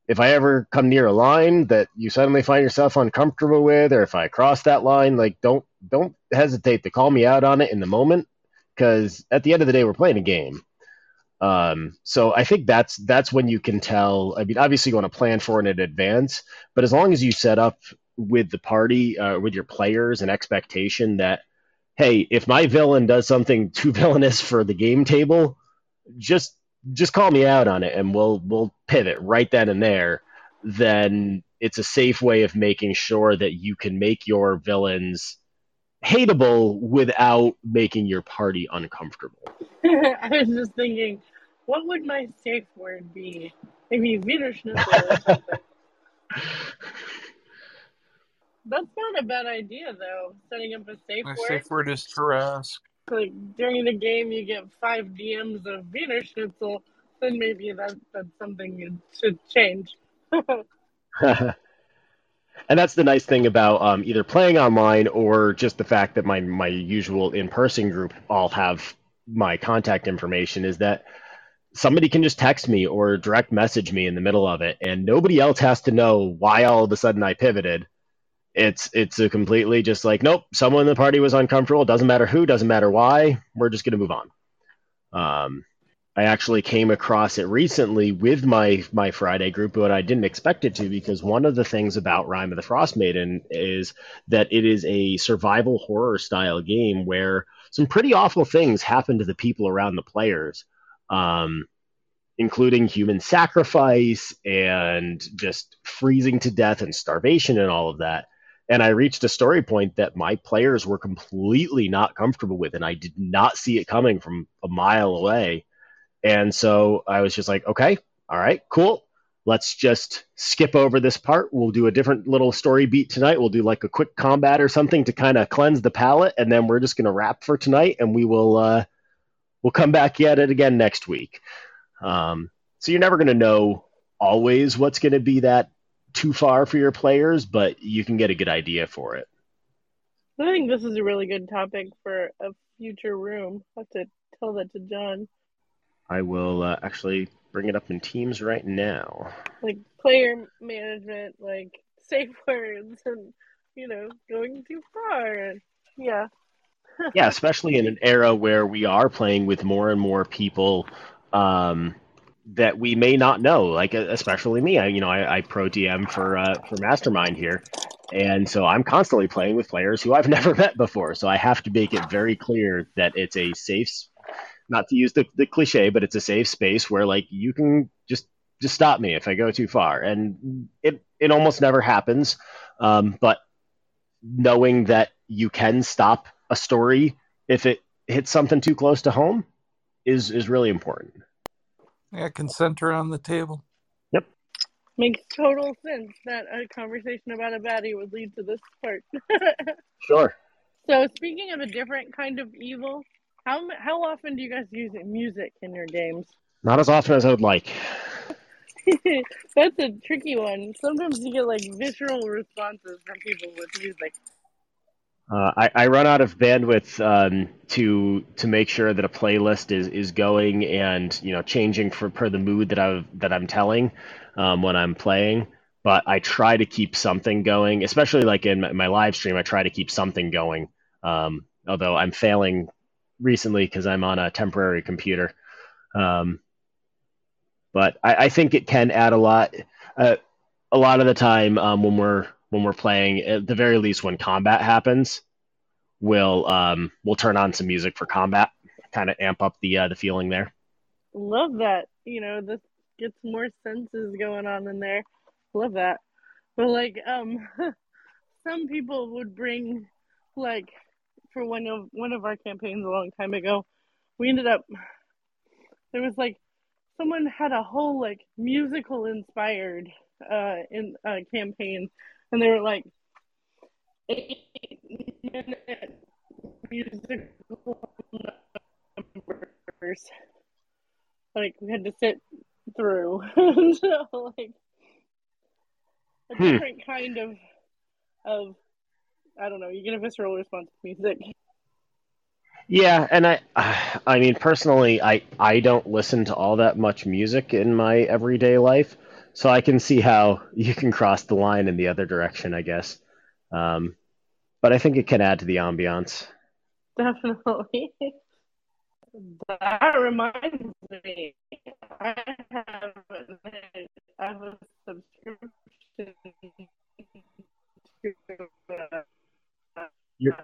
if I ever come near a line that you suddenly find yourself uncomfortable with, or if I cross that line, like don't don't hesitate to call me out on it in the moment, because at the end of the day, we're playing a game. Um, so I think that's that's when you can tell. I mean, obviously you want to plan for it in advance, but as long as you set up with the party, uh, with your players, an expectation that, hey, if my villain does something too villainous for the game table, just just call me out on it, and we'll we'll pivot right then and there. Then it's a safe way of making sure that you can make your villains hateable without making your party uncomfortable. I was just thinking, what would my safe word be? Maybe Wiener or something. That's not a bad idea, though. Setting up a safe My word. safe word is Tarrasque. Like during the game, you get five DMs of Wiener Schnitzel. Then maybe that that's something you should change. and that's the nice thing about um, either playing online or just the fact that my my usual in person group all have my contact information is that somebody can just text me or direct message me in the middle of it, and nobody else has to know why all of a sudden I pivoted. It's it's a completely just like nope, someone in the party was uncomfortable. Doesn't matter who, doesn't matter why. We're just gonna move on. Um, I actually came across it recently with my my Friday group, but I didn't expect it to because one of the things about Rime of the Frostmaiden is that it is a survival horror style game where some pretty awful things happen to the people around the players, um, including human sacrifice and just freezing to death and starvation and all of that. And I reached a story point that my players were completely not comfortable with, and I did not see it coming from a mile away. And so I was just like, okay, all right, cool. Let's just skip over this part. We'll do a different little story beat tonight. We'll do like a quick combat or something to kind of cleanse the palate, and then we're just going to wrap for tonight, and we will uh, we'll come back at it again next week. Um, so you're never going to know always what's going to be that too far for your players, but you can get a good idea for it. I think this is a really good topic for a future room. I have to tell that to John. I will uh, actually bring it up in Teams right now. Like player management, like safe words and you know, going too far. And, yeah. yeah, especially in an era where we are playing with more and more people um, that we may not know. Like especially me, I you know I, I pro DM for uh, for Mastermind here, and so I'm constantly playing with players who I've never met before. So I have to make it very clear that it's a safe, not to use the, the cliche, but it's a safe space where like you can just just stop me if I go too far, and it it almost never happens. Um, but knowing that you can stop a story if it hits something too close to home is is really important. Yeah, consent around the table. Yep. Makes total sense that a conversation about a baddie would lead to this part. Sure. so, speaking of a different kind of evil, how how often do you guys use music in your games? Not as often as I would like. That's a tricky one. Sometimes you get like visceral responses from people with music. Uh, I, I run out of bandwidth um, to to make sure that a playlist is, is going and you know changing for per the mood that I that I'm telling um, when I'm playing. But I try to keep something going, especially like in my, my live stream. I try to keep something going. Um, although I'm failing recently because I'm on a temporary computer. Um, but I, I, think it can add a lot. Uh, a lot of the time um, when we're when we're playing, at the very least when combat happens, we'll um, we'll turn on some music for combat, kind of amp up the uh, the feeling there. Love that. You know, this gets more senses going on in there. Love that. But like, um, some people would bring like for one of one of our campaigns a long time ago, we ended up there was like someone had a whole like musical inspired uh in uh campaign and they were like eight minute musical numbers like we had to sit through so like a Hmm. different kind of of I don't know, you get a visceral response to music. Yeah, and I, I mean personally, I I don't listen to all that much music in my everyday life, so I can see how you can cross the line in the other direction, I guess. Um, but I think it can add to the ambiance. Definitely. That reminds me, I have I have a subscription to uh, You're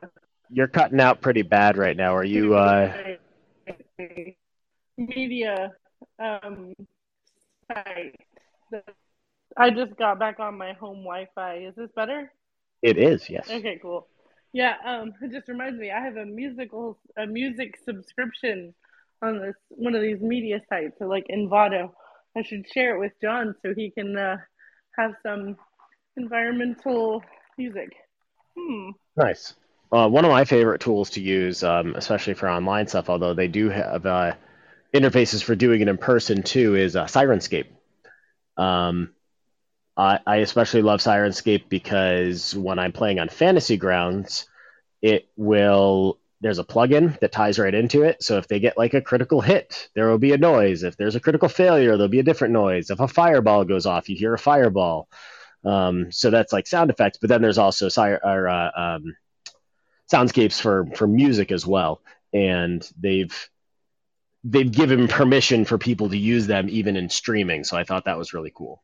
you're cutting out pretty bad right now. Are you? Uh, media um, site. I just got back on my home Wi-Fi. Is this better? it is, yes. Okay, cool. Yeah, um, it just reminds me. I have a musical, a music subscription on this one of these media sites, so like Envato. I should share it with John so he can uh, have some environmental music. Hmm. Nice. Uh, one of my favorite tools to use, um, especially for online stuff, although they do have uh, interfaces for doing it in person too, is uh, Syrinscape. Um, I, I especially love Syrinscape because when I'm playing on Fantasy Grounds, it will. There's a plugin that ties right into it. So if they get like a critical hit, there will be a noise. If there's a critical failure, there'll be a different noise. If a fireball goes off, you hear a fireball. Um, so that's like sound effects. But then there's also sire, or, uh, um, soundscapes for for music as well, and they've they've given permission for people to use them even in streaming. So I thought that was really cool.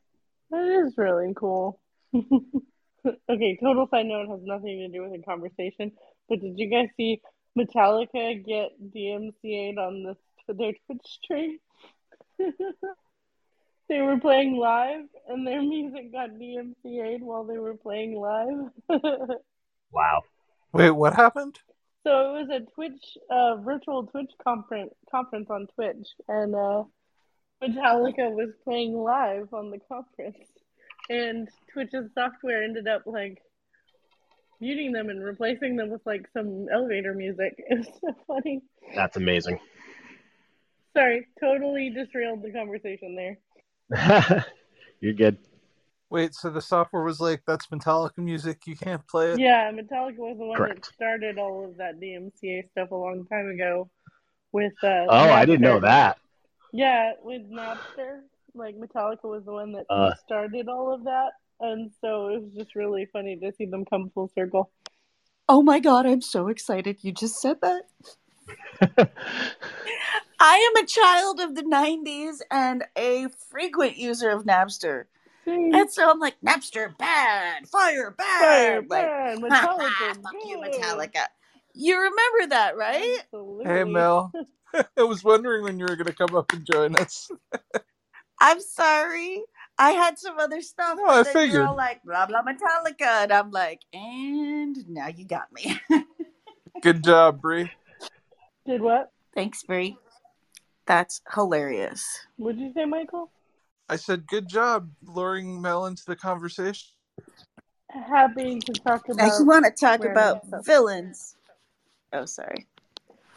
That is really cool. okay, total side note has nothing to do with the conversation, but did you guys see Metallica get DMCA'd on this their Twitch stream? they were playing live, and their music got DMCA'd while they were playing live. Wow. Wait, what happened? So it was a Twitch, uh, virtual Twitch conference conference on Twitch, and uh, Metallica was playing live on the conference, and Twitch's software ended up like muting them and replacing them with like some elevator music. It was so funny. That's amazing. Sorry, totally derailed the conversation there. You're good. Wait, so the software was like, that's Metallica music, you can't play it? Yeah, Metallica was the one Correct. that started all of that DMCA stuff a long time ago with uh Oh, I didn't know that. Yeah, with Napster, like Metallica was the one that Uh. started all of that, and so it was just really funny to see them come full circle. Oh my god, I'm so excited you just said that. I am a child of the 90s and a frequent user of Napster. And so I'm like, Napster bad, fire bad, Fire like, bad, "Ha, ha, Metallica fuck you. Metallica. You remember that, right? Absolutely. Hey, Mel. I was wondering when you were going to come up and join us. I'm sorry. I had some other stuff. No, I but you're figured. all like, blah, blah, Metallica. And I'm like, and now you got me. Good job, Bree. Did what? Thanks, Brie. That's hilarious. What'd you say, Michael? I said good job luring Mel into the conversation. Happy to talk Now about. you want to talk about villains. Oh, sorry.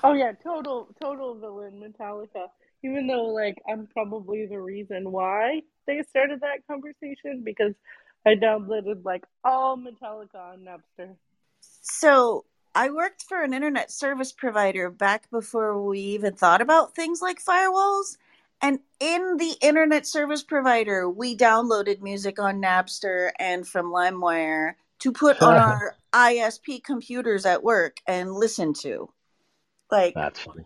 Oh yeah, total total villain Metallica. Even though like I'm probably the reason why they started that conversation because I downloaded like all Metallica on Napster. So I worked for an internet service provider back before we even thought about things like firewalls. And in the internet service provider, we downloaded music on Napster and from LimeWire to put on our ISP computers at work and listen to. Like, That's funny.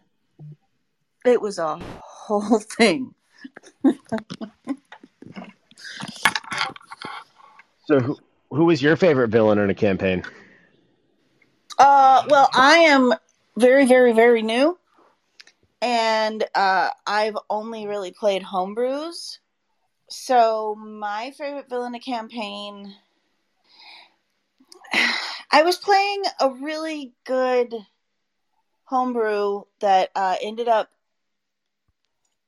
it was a whole thing. So, who, who was your favorite villain in a campaign? Uh, well, I am very, very, very new, and uh, I've only really played homebrews. So my favorite villain of campaign, I was playing a really good homebrew that uh, ended up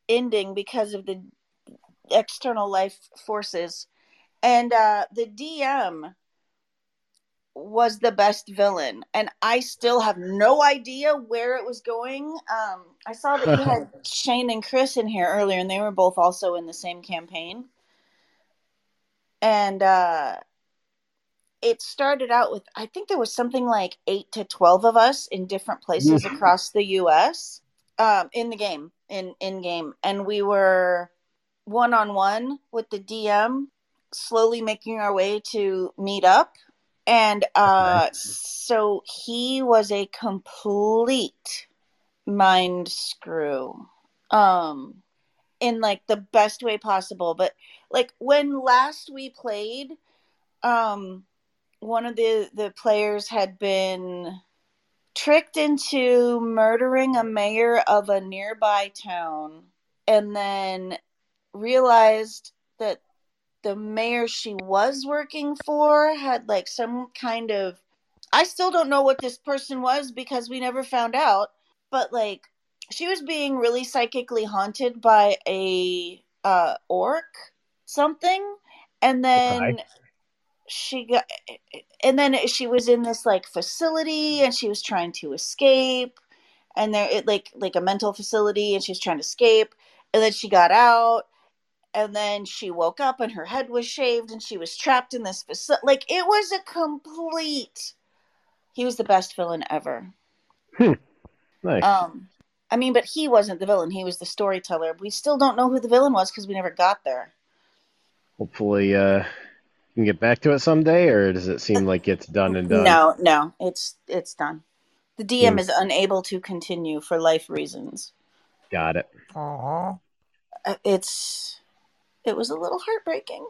ending because of the external life forces, and uh, the DM was the best villain and i still have no idea where it was going. Um i saw that you had shane and chris in here earlier and they were both also in the same campaign. And uh it started out with i think there was something like 8 to 12 of us in different places across the us um in the game in in game. And we were one on one with the dm slowly making our way to meet up and uh so he was a complete mind screw um in like the best way possible. But like when last we played um one of the the players had been tricked into murdering a mayor of a nearby town and then realized that the mayor she was working for had like some kind of I still don't know what this person was because we never found out, but like she was being really psychically haunted by a uh orc something and then Okay. she got and then she was in this like facility and she was trying to escape and there it like like a mental facility and she was trying to escape and then she got out and then she woke up and her head was shaved and she was trapped in this facility like it was a complete he was the best villain ever Nice. um i mean but he wasn't the villain he was the storyteller we still don't know who the villain was because we never got there Hopefully, uh, you can get back to it someday, or does it seem like it's done and done? no no it's it's done the dm Hmm. is unable to continue for life reasons Got it. Aww. Uh, it's it was a little heartbreaking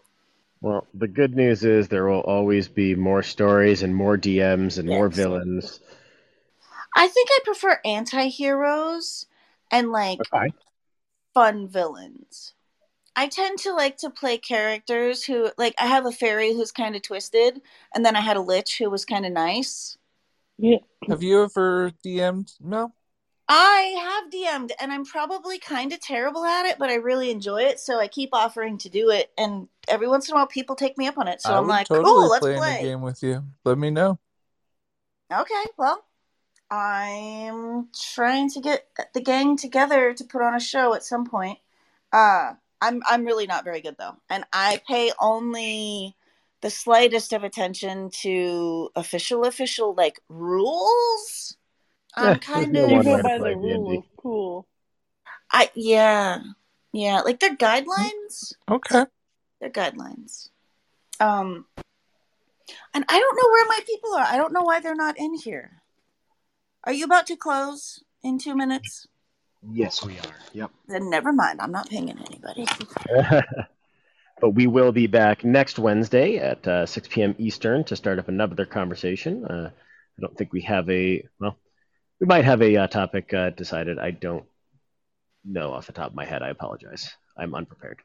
Well, the good news is there will always be more stories and more DMs and more villains. i think i prefer anti-heroes and like Okay. fun villains. I tend to like to play characters who like I have a fairy who's kind of twisted and then I had a lich who was kind of nice. Yeah. Have you ever DM'd Mel? I have DM'd and I'm probably kind of terrible at it, but I really enjoy it, so I keep offering to do it and every once in a while people take me up on it. So I I'm like, totally "Cool, let's play." a game with you. Let me know. Okay, well, I'm trying to get the gang together to put on a show at some point. Uh, I'm I'm really not very good though, and I pay only the slightest of attention to official official like rules. Yeah, I'm kind no of You go by the rule D&D. of cool. I yeah yeah like they're guidelines. Okay. They're guidelines. Um, and I don't know where my people are. I don't know why they're not in here. Are you about to close in two minutes? Yes, we are. Yep. Then never mind. I'm not pinging anybody. but we will be back next Wednesday at uh, 6 p.m. Eastern to start up another conversation. Uh, I don't think we have a well, we might have a uh, topic uh, decided. I don't know off the top of my head. I apologize. I'm unprepared.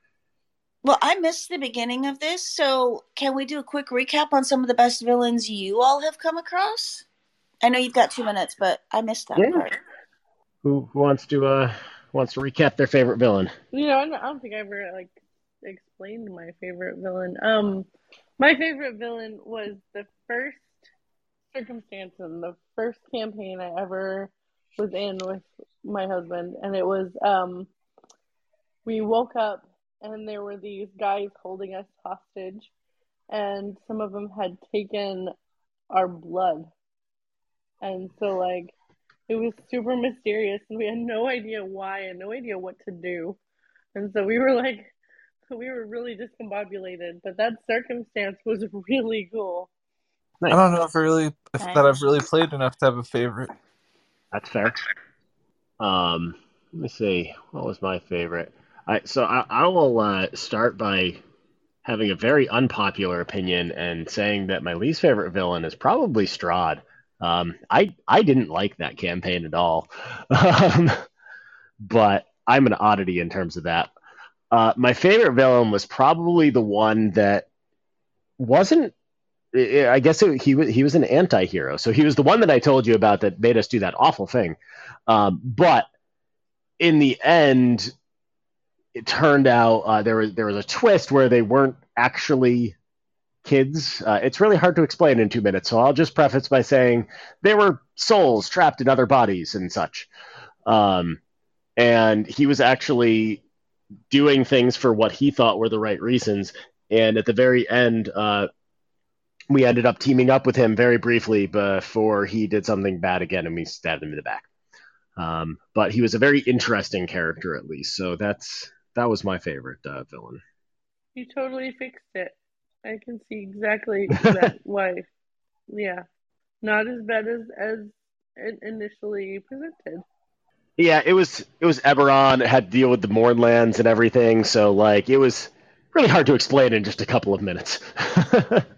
Well, I missed the beginning of this, so can we do a quick recap on some of the best villains you all have come across? I know you've got two minutes, but I missed that Yeah. part. Who, who wants to uh wants to recap their favorite villain? You know, I don't- I don't think I ever like explained my favorite villain. Um, my favorite villain was the first circumstance in the first campaign I ever was in with my husband, and it was um, we woke up and there were these guys holding us hostage, and some of them had taken our blood, and so like it was super mysterious, and we had no idea why and no idea what to do. And so we were like, we were really discombobulated, but that circumstance was really cool. I don't know if I really if that I've really played enough to have a favorite. That's fair. Um, let me see. What was my favorite? I so I, I will uh, start by having a very unpopular opinion and saying that my least favorite villain is probably Strahd. Um, I I didn't like that campaign at all, um, but I'm an oddity in terms of that. Uh, my favorite villain was probably the one that wasn't. I guess it, he was he was an anti-hero, so he was the one that I told you about that made us do that awful thing. Um, but in the end, it turned out uh, there was there was a twist where they weren't actually kids. Uh, it's really hard to explain in two minutes, so I'll just preface by saying they were souls trapped in other bodies and such. Um, and he was actually doing things for what he thought were the right reasons. And at the very end, uh, we ended up teaming up with him very briefly before he did something bad again, and we stabbed him in the back. Um, but he was a very interesting character, at least. So that's that was my favorite uh, villain. You totally fixed it. I can see exactly that why. Yeah, not as bad as as initially presented. Yeah, it was it was Eberron. It had to deal with the Mournlands and everything. So like it was really hard to explain in just a couple of minutes.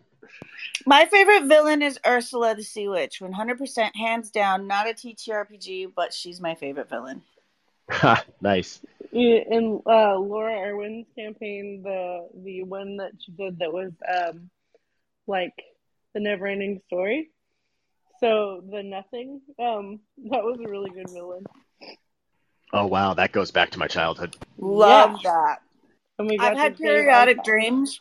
My favorite villain is Ursula the Sea Witch. 100% hands down, not a TTRPG, but she's my favorite villain. Nice. Yeah, In uh, Laura Irwin's campaign, the the one that she did that was um like the never ending story. So the nothing, um, that was a really good villain. Oh wow, that goes back to my childhood. Love Yeah. that. And we got I've had periodic Icon. dreams.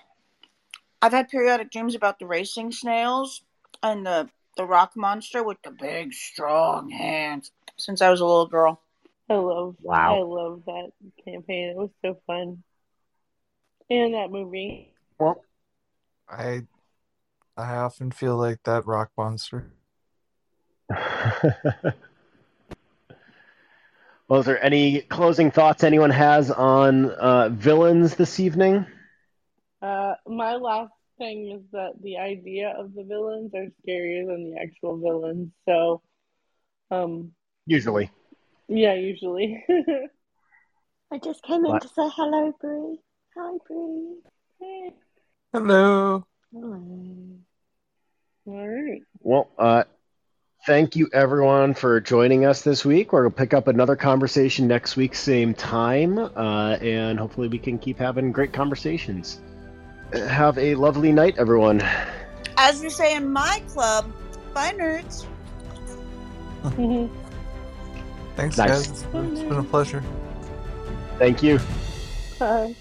I've had periodic dreams about the racing snails and the the rock monster with the big strong hands since I was a little girl. I love Wow. I love that campaign. It was so fun. And that movie. Well, I I often feel like that rock monster. well, is there any closing thoughts anyone has on uh, villains this evening? Uh, my last thing is that the idea of the villains are scarier than the actual villains. So, um, Usually. yeah, usually. I just came in in to to say hello, Brie. Hi, Brie. Hey. Hello. All right. Well, uh, thank you everyone for joining us this week. We're gonna pick up another conversation next week, same time, uh, and hopefully we can keep having great conversations. Have a lovely night, everyone. As we say in my club, bye, nerds. Thanks, Nice. guys. It's been a pleasure. Thank you. Bye.